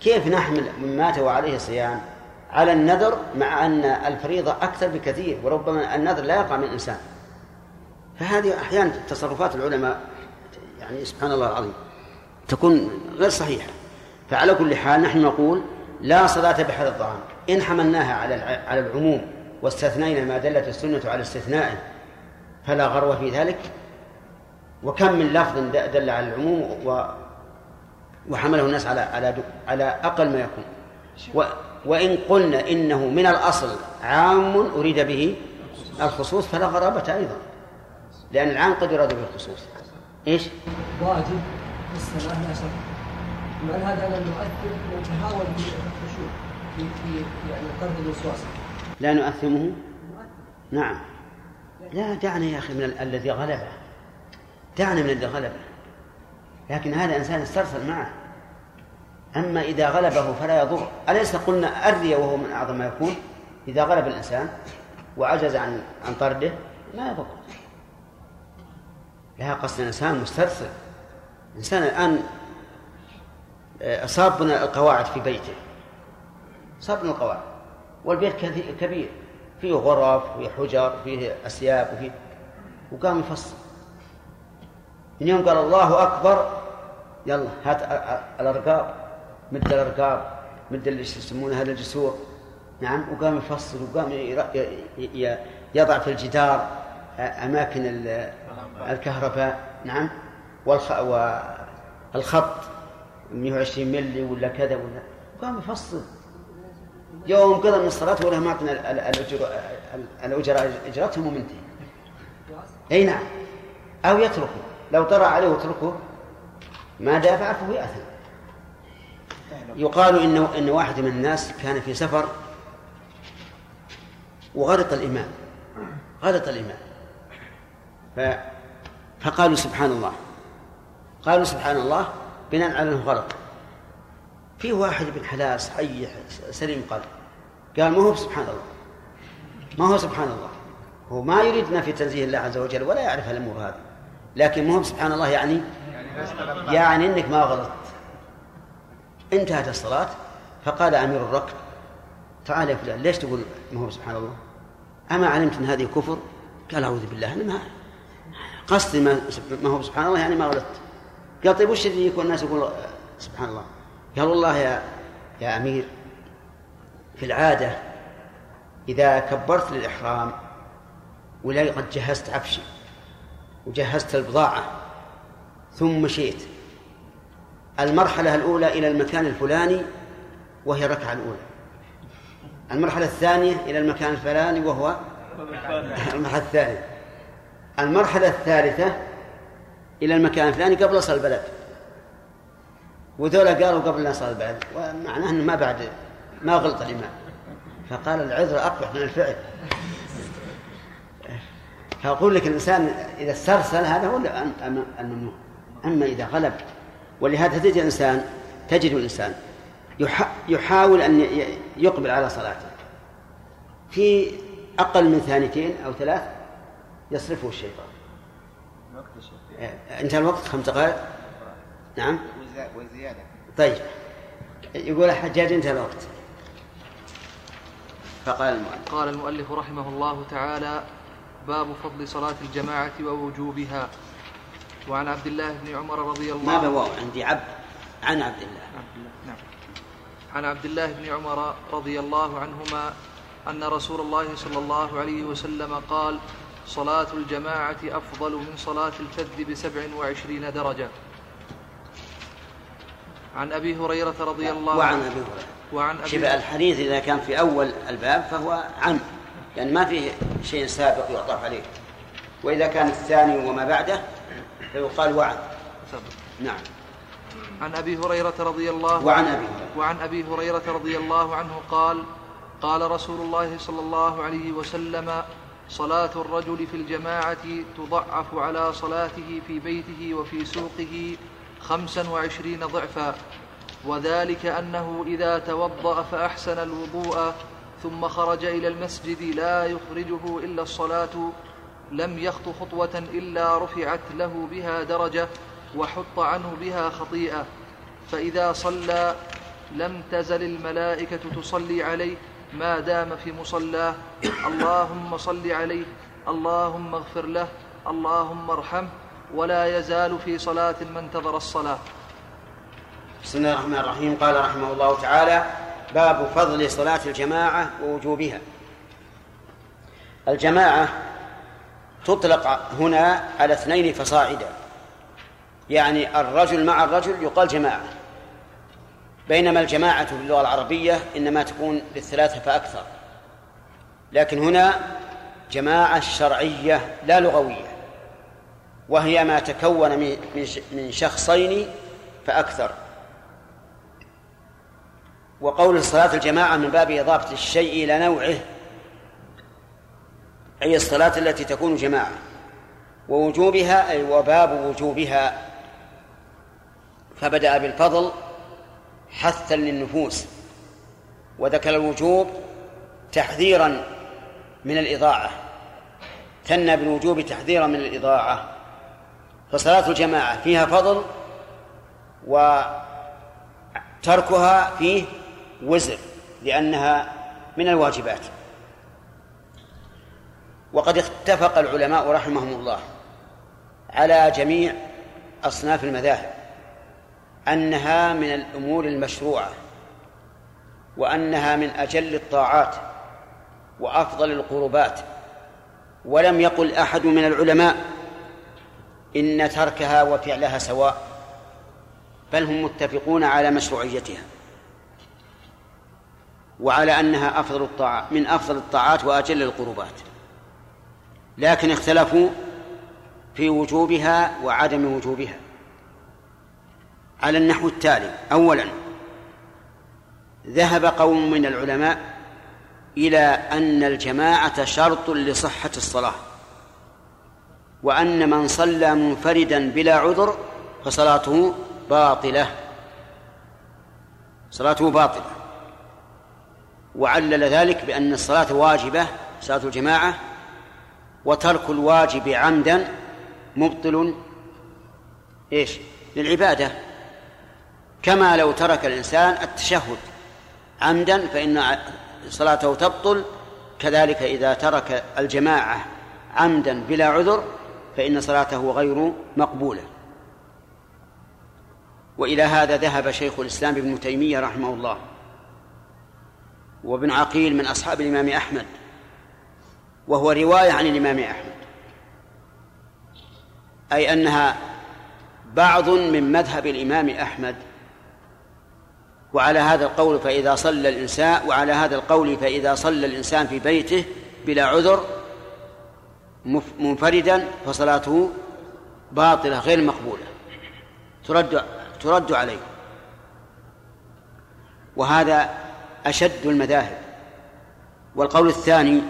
كيف نحمل من مات وعليه صيام على النذر مع أن الفريضة أكثر بكثير وربما النذر لا يقع من الإنسان. فهذه أحيانا تصرفات العلماء يعني سبحان الله العظيم تكون غير صحيحة. فعلى كل حال نحن نقول لا صلاة بحر الطعام إن حملناها على على العموم واستثنينا ما دلت السنة على استثنائه فلا غرو في ذلك. وكم من لفظ دل على العموم و وحمله الناس على على على أقل ما يكون. و وإن قلنا إنه من الأصل عام أريد به الخصوص فلا غرابة أيضا. لأن العام قد يراد به الخصوص. إيش؟ واجب. في الصلاه لا شك. معنى هذا ان نؤثر نتهاون في الخشوع في في يعني طرد الوسواس. لا نؤثمه؟ نعم. لا دعنا يا أخي من ال- الذي غلبه. دعنا من الذي غلبه. لكن هذا إنسان استرسل معه. أما إذا غلبه فلا يضر. أليس قلنا الري وهو من أعظم ما يكون؟ إذا غلب الإنسان وعجز عن عن طرده ما يضر. لها قصد الإنسان مسترسل. انسان الآن آه، اصابنا القواعد في بيته. اصابنا القواعد. والبيت كبير. فيه غرف فيه حجر فيه أسياب وفيه وقام يفصل. من يوم قال الله أكبر يلا هات الارقاب مد الارقاب مد اللي يسمونه هذا الجسور. نعم وقام يفصل وقام يضع في الجدار أ- أماكن ال- الكهرباء. نعم والخ والخط 120 ملي ولا كذا ولا. قام يفصل. يوم قضى من الصلاة ولا ما أعطنا ال- ال- الأجر الأجر أجرتهم ومنتهي أي نعم. أو يتركه. لو طرأ عليه واتركه ما دافع فهو يأثم. يقال إنه إن واحد من الناس كان في سفر وغلط الإمام. غلط الإمام. ف... فقالوا سبحان الله. قالوا سبحان الله بناء على أنه غلط في واحد بن حلال صحيح سليم قلب قال ما هو سبحان الله؟ ما هو سبحان الله؟ هو ما يريد نفي تنزيه الله عز وجل ولا يعرف الأمور هذه لكن ما هو سبحان الله يعني؟ يعني إنك ما غلطت انتهت الصلاة فقال أمير الركب تعال يا فلان ليش تقول ما هو سبحان الله؟ أما علمت إن هذه كفر؟ قال أعوذ بالله أنا ما قصدي ما, ما هو سبحان الله يعني ما غلطت. قال طيب وش اللي يكون الناس يقول سبحان الله؟ قال والله يا يا أمير في العادة إذا كبرت للإحرام ولا قد جهزت عفشي وجهزت البضاعة ثم مشيت المرحلة الأولى إلى المكان الفلاني وهي الركعة الأولى. المرحلة الثانية إلى المكان الفلاني وهو المرحلة الثانية. المرحلة الثالثة إلى المكان الفلاني قبل اصل البلد. وذولا قالوا قبل لا يصل البلد. ومعناه إنه ما بعد ما غلط الإمام. فقال العذر أقبح من الفعل. فأقول لك الإنسان إذا استرسل هذا هو الممنوع. أما إذا غلب ولهذا تجد الإنسان تجد الإنسان يحاول أن يقبل على صلاته. في أقل من ثانيتين أو ثلاث يصرفه الشيطان. انتهى الوقت خمس دقائق؟ نعم. وزيادة. طيب. يقول الحجاج انتهى الوقت. فقال المؤلف. قال المؤلف رحمه الله تعالى باب فضل صلاة الجماعة ووجوبها. وعن عبد الله بن عمر رضي الله ما بواو عندي عبد عن عبد الله. عبد الله نعم. عن عبد الله بن عمر رضي الله عنهما أن رسول الله صلى الله عليه وسلم قال صلاة الجماعة أفضل من صلاة الفذ بسبع وعشرين درجة. عن أبي هريرة رضي الله وعن عنه. أبي هريرة. وعن أبي شبه الحديث إذا كان في أول الباب فهو عن يعني ما فيه شيء سابق يعطف عليه. وإذا كان الثاني وما بعده فيقال وعن نعم. عن أبي هريرة رضي الله وعن أبي هريرة. وعن أبي هريرة رضي الله عنه قال قال رسول الله صلى الله عليه وسلم صلاة الرجل في الجماعة تضعف على صلاته في بيته وفي سوقه خمسا وعشرين ضعفا وذلك أنه إذا توضأ فأحسن الوضوء ثم خرج إلى المسجد لا يخرجه إلا الصلاة لم يخط خطوة إلا رفعت له بها درجة وحط عنه بها خطيئة. فإذا صلى لم تزل الملائكة تصلي عليه ما دام في مصلاه. اللهم صل عليه اللهم اغفر له اللهم ارحمه. ولا يزال في صلاة ما انتظر الصلاة. بسم الله الرحمن الرحيم. قال رحمه الله تعالى باب فضل صلاة الجماعة ووجوبها. الجماعة تطلق هنا على اثنين فصاعدا. يعني الرجل مع الرجل يقال جماعة. بينما الجماعة في اللغة العربية إنما تكون بالثلاثة فأكثر. لكن هنا جماعة شرعية لا لغوية. وهي ما تكون من شخصين فأكثر. وقول صلاة الجماعة من باب إضافة الشيء إلى نوعه أي الصلاة التي تكون جماعة ووجوبها أي وباب وجوبها. فبدأ بالفضل حثا للنفوس وذكر الوجوب تحذيرا من الإضاعة ثنى بالوجوب تحذيرا من الإضاعة. فصلاة الجماعة فيها فضل وتركها فيه وزر لأنها من الواجبات. وقد اتفق العلماء رحمهم الله على جميع أصناف المذاهب أنها من الأمور المشروعة وأنها من أجل الطاعات وأفضل القربات ولم يقل أحد من العلماء إن تركها وفعلها سواء بل هم متفقون على مشروعيتها وعلى أنها أفضل الطاعات من أفضل الطاعات وأجل القربات لكن اختلفوا في وجوبها وعدم وجوبها. على النحو التالي أولا ذهب قوم من العلماء إلى أن الجماعة شرط لصحة الصلاة وأن من صلى منفردا بلا عذر فصلاته باطلة. صلاته باطلة. وعلل ذلك بأن الصلاة واجبة صلاة الجماعة وترك الواجب عمدا مبطل إيش؟ للعبادة. كما لو ترك الإنسان التشهد عمدا فإن صلاته تبطل كذلك إذا ترك الجماعة عمدا بلا عذر فإن صلاته غير مقبولة. وإلى هذا ذهب شيخ الإسلام ابن تيمية رحمه الله وابن عقيل من أصحاب الإمام أحمد. وهو رواية عن الإمام أحمد. أي أنها بعض من مذهب الإمام أحمد. وعلى هذا القول فإذا صلى الإنسان وعلى هذا القول فإذا صلى الإنسان في بيته بلا عذر منفردا فصلاته باطلة غير مقبولة. ترد ترد عليه. وهذا أشد المذاهب. والقول الثاني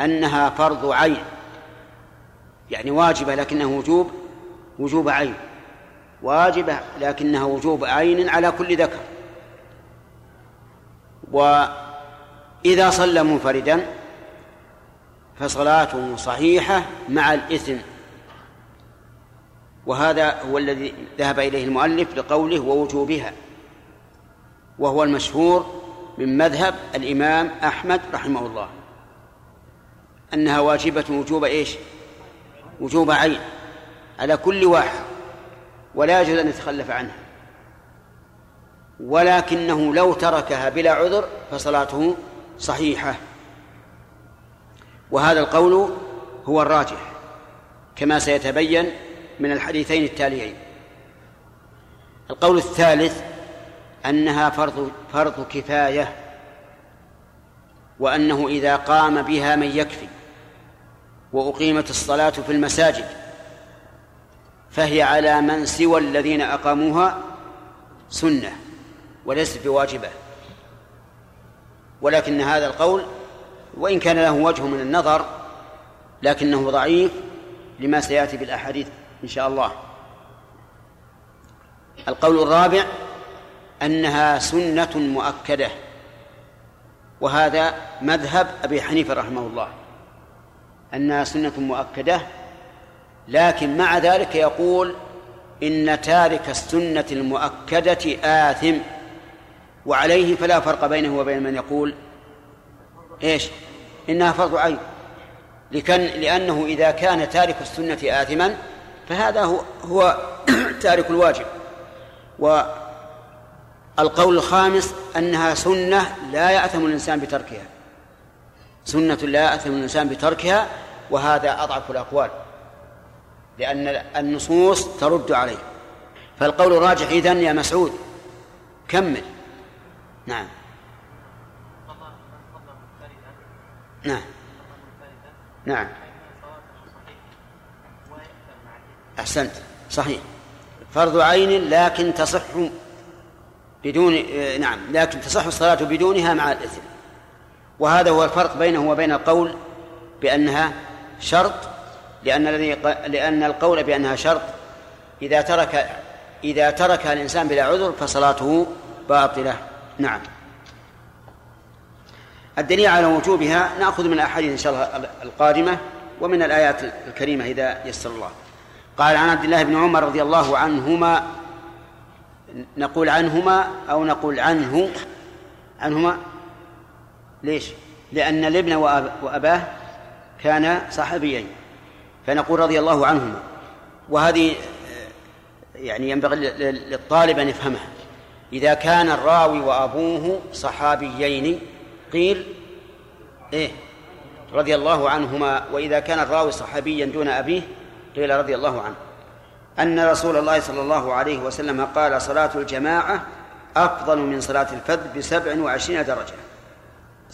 أنها فرض عين. يعني واجبة لكنه وجوب وجوب عين. واجبة لكنها وجوب عين على كل ذكر. وإذا صلى منفردا فصلاته صحيحة مع الإثم. وهذا هو الذي ذهب إليه المؤلف لقوله ووجوبها. وهو المشهور من مذهب الإمام أحمد رحمه الله. أنها واجبة وجوب إيش؟ وجوب عين. على كل واحد. ولا يجوز أن يتخلف عنها. ولكنه لو تركها بلا عذر فصلاته صحيحة. وهذا القول هو الراجح كما سيتبين من الحديثين التاليين. القول الثالث أنها فرض فرض كفاية وأنه إذا قام بها من يكفي. وأقيمت الصلاة في المساجد فهي على من سوى الذين أقاموها سنة وليست بواجبة. ولكن هذا القول وإن كان له وجه من النظر لكنه ضعيف لما سيأتي بالأحاديث إن شاء الله. القول الرابع أنها سنة مؤكدة وهذا مذهب أبي حنيفة رحمه الله. أنها سنة مؤكدة لكن مع ذلك يقول إن تارك السنة المؤكدة آثم وعليه فلا فرق بينه وبين من يقول إيش؟ إنها فرض عين. لكن لأنه إذا كان تارك السنة آثما فهذا هو هو [CLEARS THROAT] تارك الواجب. والقول الخامس أنها سنة لا يأثم الإنسان بتركها. سنة لا يأثم الإنسان بتركها وهذا أضعف الأقوال لأن النصوص ترد عليه. فالقول الراجح إذن يا مسعود كمل. نعم. نعم. نعم. أحسنت. صحيح. فرض عين لكن تصح بدون نعم لكن تصح الصلاة بدونها مع الإثم. وهذا هو الفرق بينه وبين القول بأنها شرط لأن الذي لأن القول بأنها شرط إذا ترك إذا تركها الإنسان بلا عذر فصلاته باطلة. نعم. الدليل على وجوبها نأخذ من الأحاديث إن شاء الله القادمة ومن الآيات الكريمة إذا يسر الله. قال عن عبد الله بن عمر رضي الله عنهما نقول عنهما أو نقول عنه عنهما ليش؟ لأن الابن وأباه كانا صحابيين فنقول رضي الله عنهما. وهذه يعني ينبغي للطالب أن يفهمها. إذا كان الراوي وأبوه صحابيين قيل إيه رضي الله عنهما. وإذا كان الراوي صحابيا دون أبيه قيل رضي الله عنه. أن رسول الله صلى الله عليه وسلم قال صلاة الجماعة أفضل من صلاة الفذ بسبع وعشرين درجة.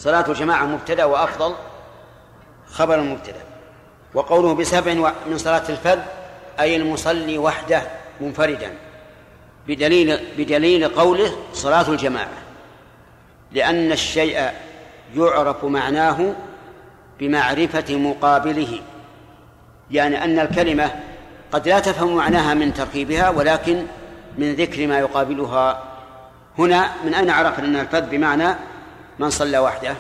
صلاة الجماعة مبتدأ وأفضل خبر المبتدأ. وقوله بسبع من صلاة الفذ أي المصلي وحده منفردا. بدليل بدليل قوله صلاة الجماعة. لأن الشيء يعرف معناه بمعرفة مقابله. يعني أن الكلمة قد لا تفهم معناها من تركيبها ولكن من ذكر ما يقابلها. هنا من أين عرفنا أن الفذ بمعنى من صلى وحده؟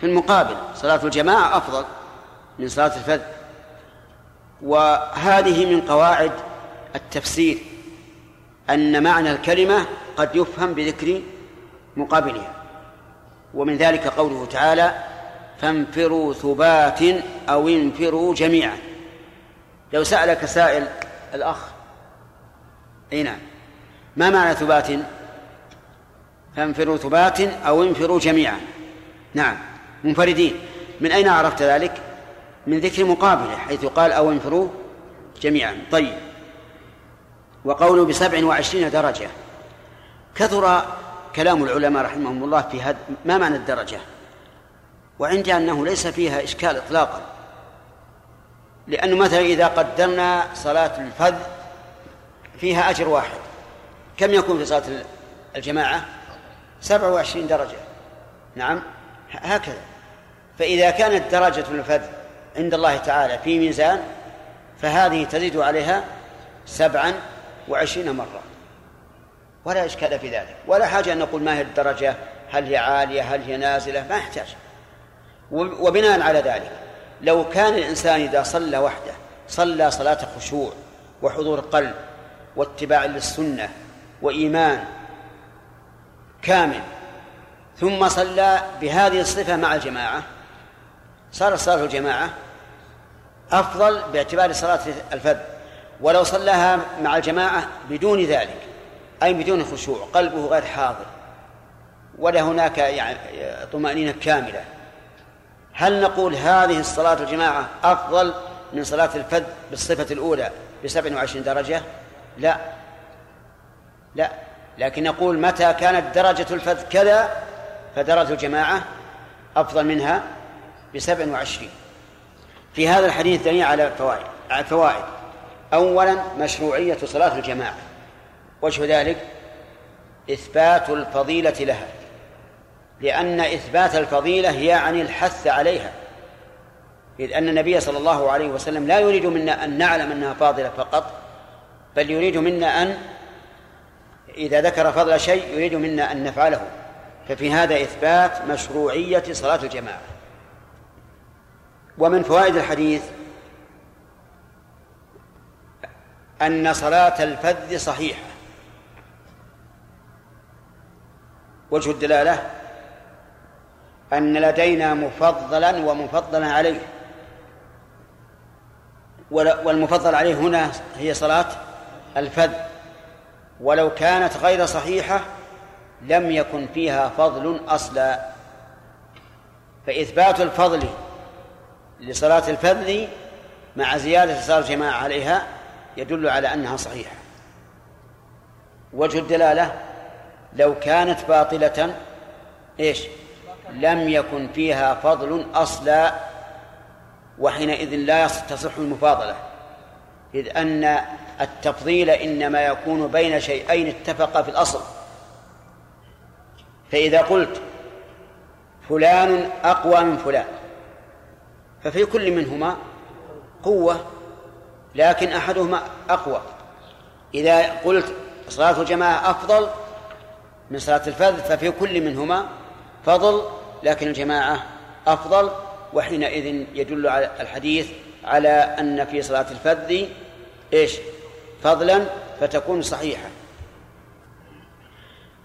في المقابل صلاة الجماعة أفضل من صلاة الفذ. وهذه من قواعد التفسير أن معنى الكلمة قد يفهم بذكر مقابلها. ومن ذلك قوله تعالى فانفروا ثبات أو انفروا جميعا. لو سألك سائل الأخ أي نعم ما معنى ثبات؟ فانفروا ثبات أو انفروا جميعا. نعم منفردين. من أين عرفت ذلك؟ من ذكر مقابلة حيث قال أو انفروا جميعا. طيب. وقوله بسبع وعشرين درجة. كثر كلام العلماء رحمهم الله في هذا ما معنى الدرجة؟ وعندي أنه ليس فيها إشكال إطلاقا. لأنه مثلا إذا قدرنا صلاة الفذ فيها أجر واحد. كم يكون في صلاة الجماعة؟ سبع وعشرين درجة. نعم. هكذا. فإذا كانت درجة الفذ عند الله تعالى في ميزان فهذه تزيد عليها سبعا وعشرين مرة. ولا إشكال في ذلك. ولا حاجة أن نقول ما هي الدرجة هل هي عالية هل هي نازلة ما يحتاج. وبناء على ذلك لو كان الإنسان إذا صلى وحده صلى صلاة خشوع وحضور قلب واتباع للسنة وإيمان كامل. ثم صلى بهذه الصفة مع الجماعة. صار صلاة الجماعة أفضل باعتبار صلاة الفذ ولو صلاها مع الجماعة بدون ذلك أي بدون خشوع قلبه غير حاضر ولا هناك يعني طمأنينة كاملة. هل نقول هذه الصلاة الجماعة أفضل من صلاة الفذ بالصفة الأولى بسبع وعشرين درجة؟ لا. لا. لكن نقول متى كانت درجة الفذ كذا فدرجة الجماعة أفضل منها بسبع وعشرين. في هذا الحديث دليل على فوائد فوائد. أولا مشروعية صلاة الجماعة. وجه ذلك إثبات الفضيلة لها. لأن إثبات الفضيلة يعني الحث عليها. إذ أن النبي صلى الله عليه وسلم لا يريد منا أن نعلم أنها فاضلة فقط بل يريد منا أن إذا ذكر فضل شيء يريد منا أن نفعله ففي هذا إثبات مشروعية صلاة الجماعة. ومن فوائد الحديث أن صلاة الفذ صحيحة. وجه الدلالة أن لدينا مفضلا ومفضلا عليه. والمفضل عليه هنا هي صلاة الفذ. ولو كانت غير صحيحة لم يكن فيها فضل أصلا. فإثبات الفضل لصلاة الفذ مع زيادة صلاة الجماعة عليها يدل على أنها صحيحة. وجه الدلالة لو كانت باطلة إيش؟ لم يكن فيها فضل أصلا وحينئذ لا تصح المفاضلة. إذ أن التفضيل إنما يكون بين شيئين اتفقا في الأصل. فإذا قلت فلان أقوى من فلان ففي كل منهما قوة لكن أحدهما أقوى. إذا قلت صلاة الجماعة أفضل من صلاة الفرد ففي كل منهما فضل لكن الجماعة أفضل. وحينئذ يدل على الحديث على أن في صلاة الفرد إيش؟ فضلا فتكون صحيحة.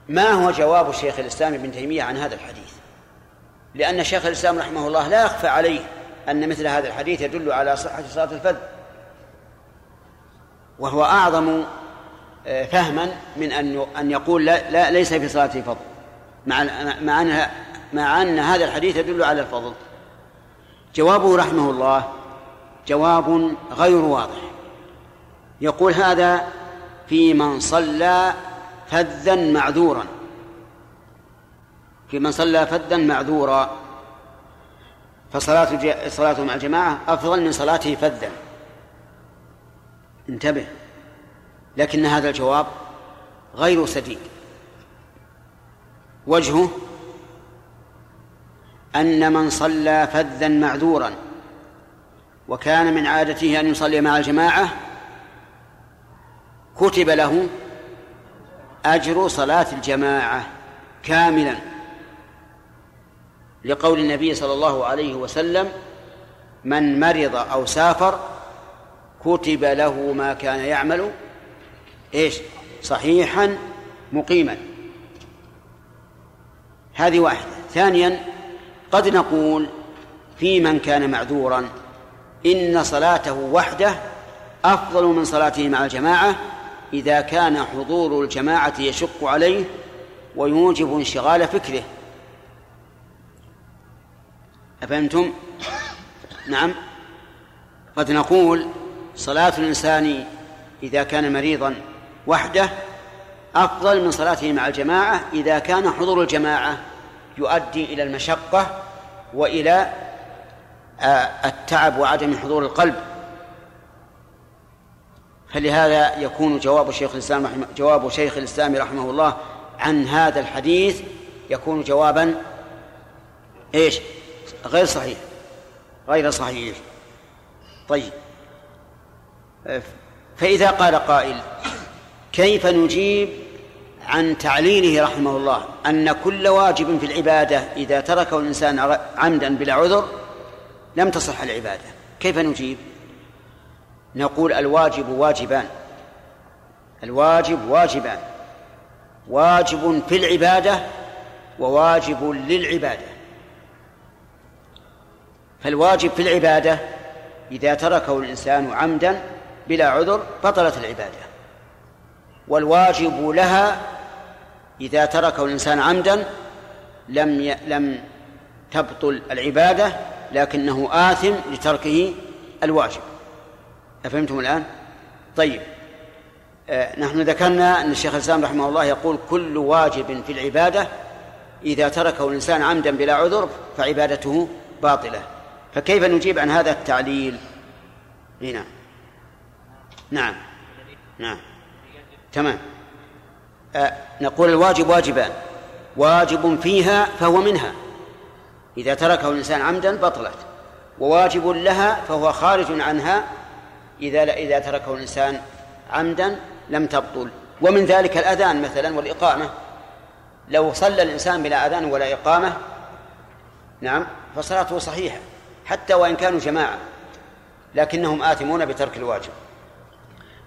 ما هو جواب شيخ الإسلام ابن تيمية عن هذا الحديث؟ لأن شيخ الإسلام رحمه الله لا يخفى عليه أن مثل هذا الحديث يدل على صحة صلاة الفذ وهو أعظم آه، فهما من أن أن يقول لا, لا ليس في صلاته فضل. مع مع أن مع أن هذا الحديث يدل على الفضل. جوابه رحمه الله جواب غير واضح. يقول هذا في من صلى فذا معذورا. في من صلى فذا معذورا. فصلاة صلاته مع الجماعة أفضل من صلاته فذا. انتبه. لكن هذا الجواب غير سديد. وجهه أن من صلى فذا معذورا. وكان من عادته أن يصلي مع الجماعة كتب له أجر صلاة الجماعة كاملا لقول النبي صلى الله عليه وسلم من مرض أو سافر كتب له ما كان يعمل إيش؟ صحيحا مقيما. هذه واحدة. ثانيا قد نقول في من كان معذورا إن صلاته وحده أفضل من صلاته مع الجماعة إذا كان حضور الجماعة يشق عليه ويوجب انشغال فكره. أفهمتم؟ نعم. قد نقول صلاة الإنسان إذا كان مريضا وحده أفضل من صلاته مع الجماعة إذا كان حضور الجماعة يؤدي إلى المشقة وإلى آه، التعب وعدم حضور القلب. فلهذا يكون جواب شيخ الإسلام رحمه جواب شيخ الإسلام رحمه الله عن هذا الحديث يكون جوابا إيش؟ غير صحيح. غير صحيح. طيب. فإذا قال قائل كيف نجيب عن تعليله رحمه الله أن كل واجب في العبادة إذا تركه الإنسان عمدا بلا عذر لم تصح العبادة؟ كيف نجيب؟ نقول الواجب واجبان. الواجب واجبان. واجب في العبادة وواجب للعبادة. فالواجب في العبادة إذا تركه الإنسان عمدا بلا عذر بطلت العبادة. والواجب لها إذا تركه الإنسان عمدا لم ي... لم تبطل العبادة لكنه آثم لتركه الواجب. أفهمتم الآن؟ طيب. آه نحن ذكرنا أن الشيخ الإسلام رحمه الله يقول كل واجب في العبادة إذا تركه الإنسان عمدا بلا عذر فعبادته باطلة. فكيف نجيب عن هذا التعليل؟ هنا. نعم. نعم. تمام. آه نقول الواجب واجبان. واجب فيها فهو منها. إذا تركه الإنسان عمدا بطلت. وواجب لها فهو خارج عنها إذا إذا تركه الإنسان عمدا لم تبطل. ومن ذلك الأذان مثلا والإقامة. لو صلى الإنسان بلا أذان ولا إقامة نعم فصلاته صحيحة حتى وإن كانوا جماعة لكنهم آثمون بترك الواجب.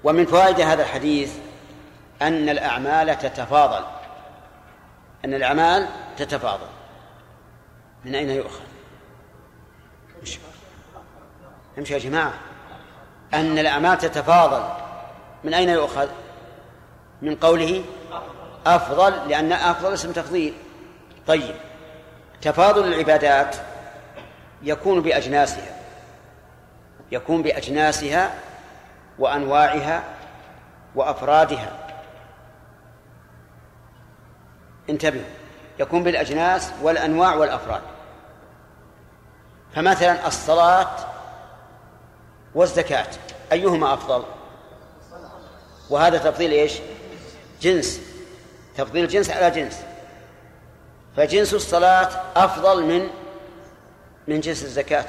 ومن فوائد هذا الحديث أن الأعمال تتفاضل. أن الأعمال تتفاضل. من أين يؤخذ؟ امشي يا جماعة. أن الأعمال تتفاضل. من أين يؤخذ؟ من قوله أفضل لأن أفضل اسم تفضيل. طيب. تفاضل العبادات يكون بأجناسها. يكون بأجناسها وأنواعها وأفرادها. انتبهوا. يكون بالأجناس والأنواع والأفراد. فمثلا الصلاة والزكاة أيهما أفضل؟ وهذا تفضيل إيش؟ جنس. تفضيل جنس على جنس. فجنس الصلاة أفضل من من جنس الزكاة.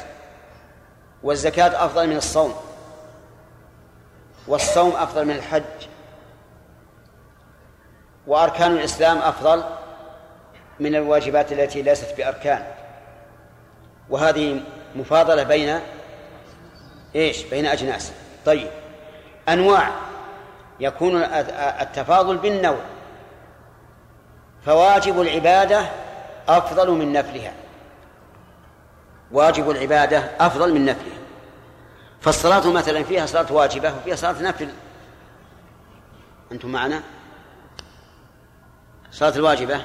والزكاة أفضل من الصوم. والصوم أفضل من الحج. وأركان الإسلام أفضل من الواجبات التي ليست بأركان. وهذه مفاضلة بين إيش؟ بين أجناس. طيب. أنواع. يكون التفاضل بالنوع. فواجب العبادة أفضل من نفلها. واجب العبادة أفضل من نفلها. فالصلاة مثلا فيها صلاة واجبة وفيها صلاة نفل. أنتم معنا؟ الصلاة الواجبة.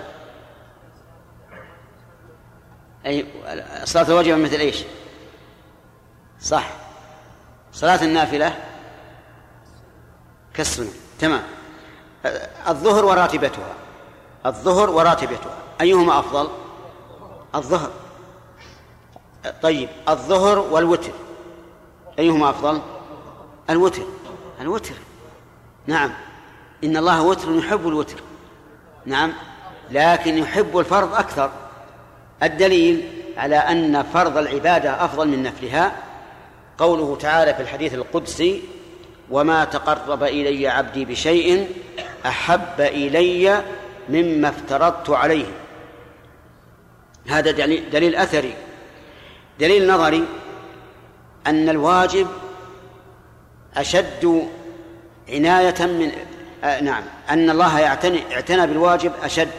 أي الصلاة الواجبة مثل إيش؟ صح. صلاة النافلة كالسنة تمام. الظهر وراتبتها. الظهر وراتبتها. أيهما أفضل؟ الظهر. طيب الظهر والوتر. أيهما أفضل؟ الوتر. الوتر. نعم. إن الله وتر يحب الوتر. نعم. لكن يحب الفرض أكثر. الدليل على أن فرض العبادة أفضل من نفلها قوله تعالى في الحديث القدسي وما تقرب إلي عبدي بشيء أحب إلي مما افترضت عليه. هذا دليل, أثري. دليل نظري أن الواجب أشد عناية من آه نعم أن الله يعتني اعتنى بالواجب أشد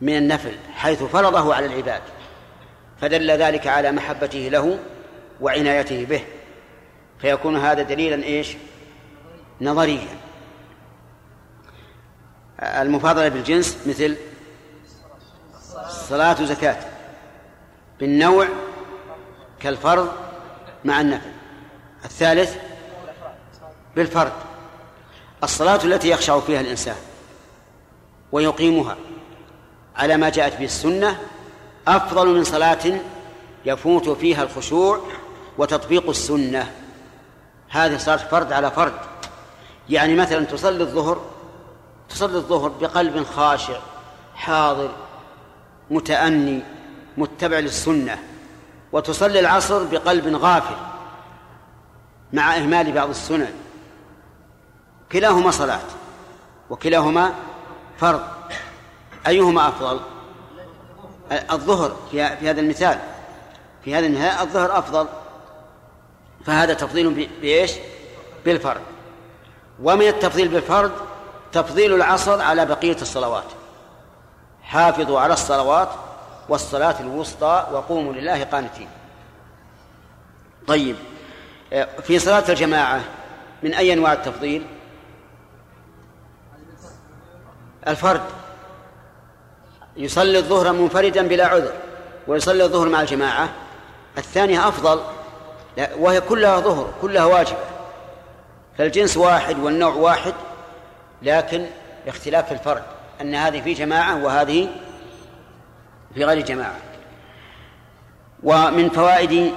من النفل حيث فرضه على العباد فدل ذلك على محبته له وعنايته به. فيكون هذا دليلا إيش؟ نظريا. المفاضلة بالجنس مثل صلاة وزكاة. بالنوع كالفرض مع النفل. الثالث بالفرد الصلاة التي يخشع فيها الإنسان ويقيمها على ما جاءت به السنة أفضل من صلاة يفوت فيها الخشوع وتطبيق السنة. هذه صلاة فرد على فرد يعني مثلا تصلي الظهر تصلي الظهر بقلب خاشع حاضر متأني متبع للسنة. وتصلي العصر بقلب غافل مع إهمال بعض السنن. كلاهما صلاة وكلاهما فرض. أيهما أفضل؟ الظهر في هذا المثال. في هذا المثال الظهر أفضل. فهذا تفضيل بإيش؟ بالفرد ومن التفضيل بالفرد تفضيل العصر على بقية الصلوات. حافظوا على الصلوات والصلاة الوسطى وقوموا لله قانتين. طيب في صلاة الجماعة من أي أنواع التفضيل؟ الفرد. يصلي الظهر منفردا بلا عذر ويصلي الظهر مع الجماعة. الثانية أفضل. وهي كلها ظهر كلها واجبة. فالجنس واحد والنوع واحد لكن باختلاف في أن هذه في جماعة وهذه في غير جماعة. ومن فوائد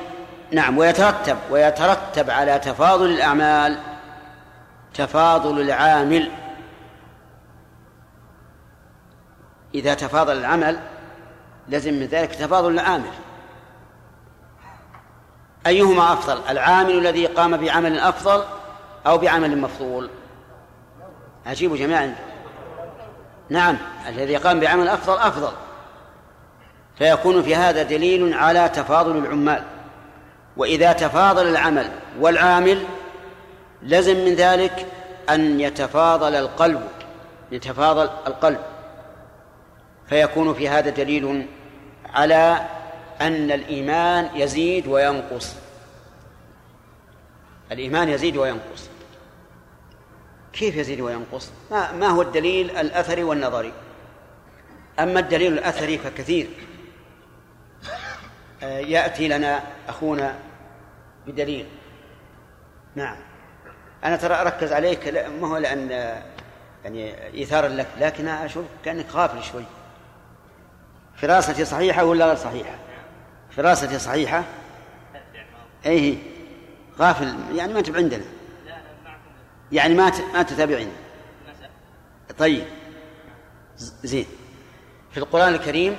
نعم ويترتب ويترتب على تفاضل الأعمال تفاضل العامل. إذا تفاضل العمل لزم من ذلك تفاضل العامل. أيهما أفضل؟ العامل الذي قام بعمل أفضل أو بعمل مفضول؟ أجيبوا جميعا. نعم الذي قام بعمل أفضل أفضل. فيكون في هذا دليل على تفاضل العمال. وإذا تفاضل العمل والعامل لزم من ذلك أن يتفاضل القلب. يتفاضل القلب. فيكون في هذا دليل على أن الإيمان يزيد وينقص. الإيمان يزيد وينقص. كيف يزيد وينقص؟ ما, ما هو الدليل؟ الأثري والنظري. أما الدليل الأثري فكثير. آه، يأتي لنا أخونا بدليل. نعم. أنا ترى أركز عليك ما هو لأن يعني إيثارا لك لكن أشوف كأنك غافل شوي. فراستي صحيحة ولا غير صحيحة؟ فراستي صحيحة؟ أي غافل يعني ما أنت عندنا؟ يعني ما ما تتابعني طيب. زين. في القرآن الكريم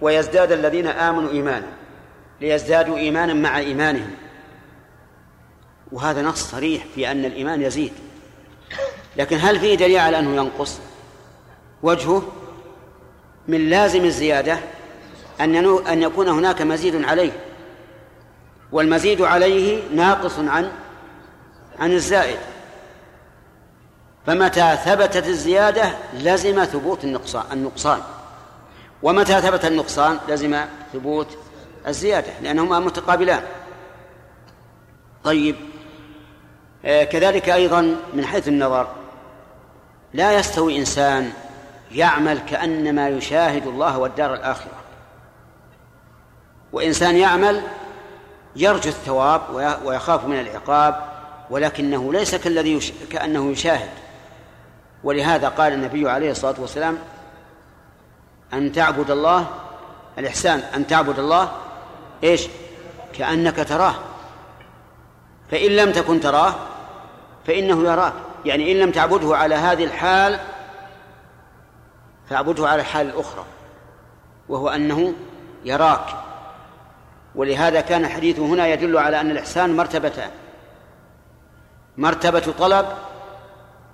ويزداد الذين آمنوا إيمانا ليزدادوا إيمانا مع إيمانهم. وهذا نص صريح في أن الإيمان يزيد. لكن هل فيه دليل على أنه ينقص؟ وجهه من لازم الزيادة أن أن يكون هناك مزيد عليه. والمزيد عليه ناقص عن عن الزائد. فمتى ثبتت الزيادة لزم ثبوت النقصان النقصان. ومتى ثبت النقصان لزم ثبوت الزيادة لأنهما متقابلان. طيب آه، كذلك أيضا من حيث النظر لا يستوي إنسان يعمل كأنما يشاهد الله والدار الآخرة. وإنسان يعمل يرجو الثواب ويخاف من العقاب ولكنه ليس كالذي يش... كأنه يشاهد. ولهذا قال النبي عليه الصلاة والسلام أن تعبد الله الإحسان أن تعبد الله إيش؟ كأنك تراه. فإن لم تكن تراه فإنه يراك. يعني إن لم تعبده على هذه الحال فاعبده على الحال الأخرى وهو أنه يراك. ولهذا كان حديثه هنا يدل على أن الإحسان مرتبتان مرتبة طلب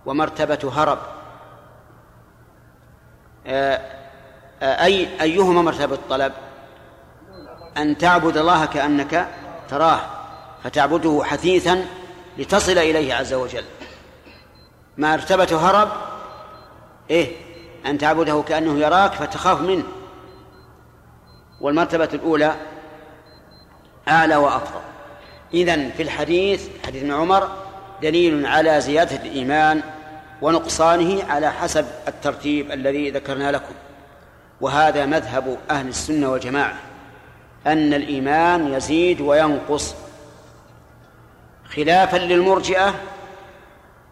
ومرتبة هرب. آه، آه، أي أيهما مرتبة طلب أن تعبد الله كأنك تراه فتعبده حثيثا لتصل إليه عز وجل. مرتبة هرب؟ إيه أن تعبده كأنه يراك فتخاف منه. والمرتبة الأولى أعلى وأفضل. إذن في الحديث حديث ابن عمر دليل على زيادة الإيمان ونقصانه على حسب الترتيب الذي ذكرنا لكم. وهذا مذهب أهل السنة والجماعة أن الإيمان يزيد وينقص. خلافا للمرجئة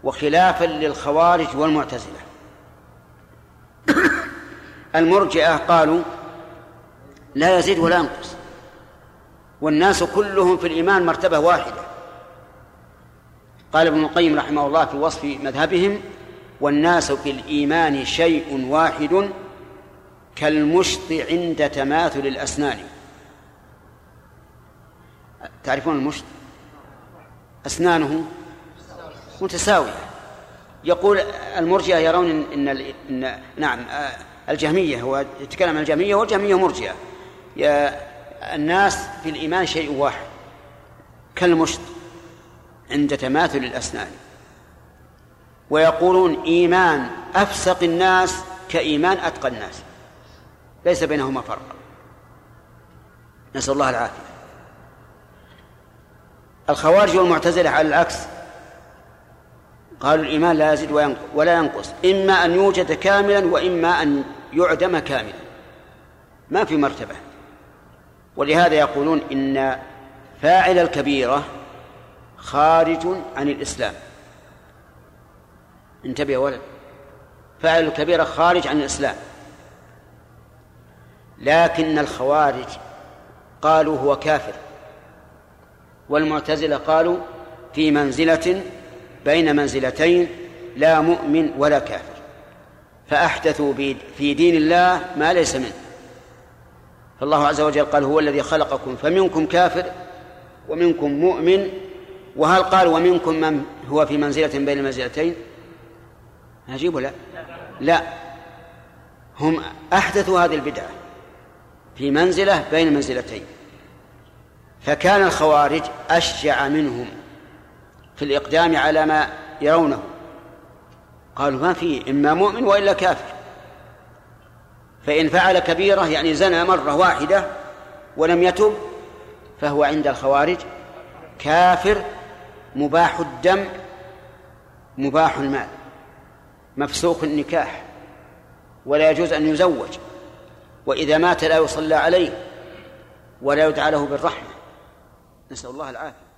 وخلافا للخوارج والمعتزلة. [COUGHS] المرجئة قالوا لا يزيد ولا ينقص. والناس كلهم في الإيمان مرتبة واحدة. قال ابن القيم رحمه الله في وصف مذهبهم والناس في الإيمان شيء واحد كالمشط عند تماثل الأسنان. تعرفون المشط؟ أسنانه متساوية. يقول المرجئة يرون إن, إن, نعم الجهمية هو يتكلم عن الجهمية والجهمية مرجئة. الناس في الإيمان شيء واحد كالمشط عند تماثل الأسنان. ويقولون إيمان أفسق الناس كإيمان أتقى الناس. ليس بينهما فرق. نسأل الله العافية. الخوارج والمعتزلة على العكس قالوا الإيمان لا يزيد ولا ينقص. إما أن يوجد كاملا وإما أن يعدم كاملا. ما في مرتبة. ولهذا يقولون إن فاعل الكبيرة خارج عن الإسلام. انتبه يا ولد. فاعل الكبيرة خارج عن الإسلام. لكن الخوارج قالوا هو كافر. والمعتزلة قالوا في منزلة بين منزلتين لا مؤمن ولا كافر. فأحدثوا في دين الله ما ليس منه. فالله عز وجل قال هو الذي خلقكم فمنكم كافر ومنكم مؤمن. وهل قال ومنكم من هو في منزلة بين المنزلتين؟ عجيب ولا؟ لا. هم أحدثوا هذه البدعة في منزلة بين منزلتين. فكان الخوارج أشجع منهم في الإقدام على ما يرونه. قالوا ما في إما مؤمن وإلا كافر. فإن فعل كبيرة يعني زنى مرة واحدة ولم يتب فهو عند الخوارج كافر مباح الدم مباح المال مفسوق النكاح ولا يجوز أن يزوج وإذا مات لا يصلى عليه ولا يدعى له بالرحمة نسأل الله العافية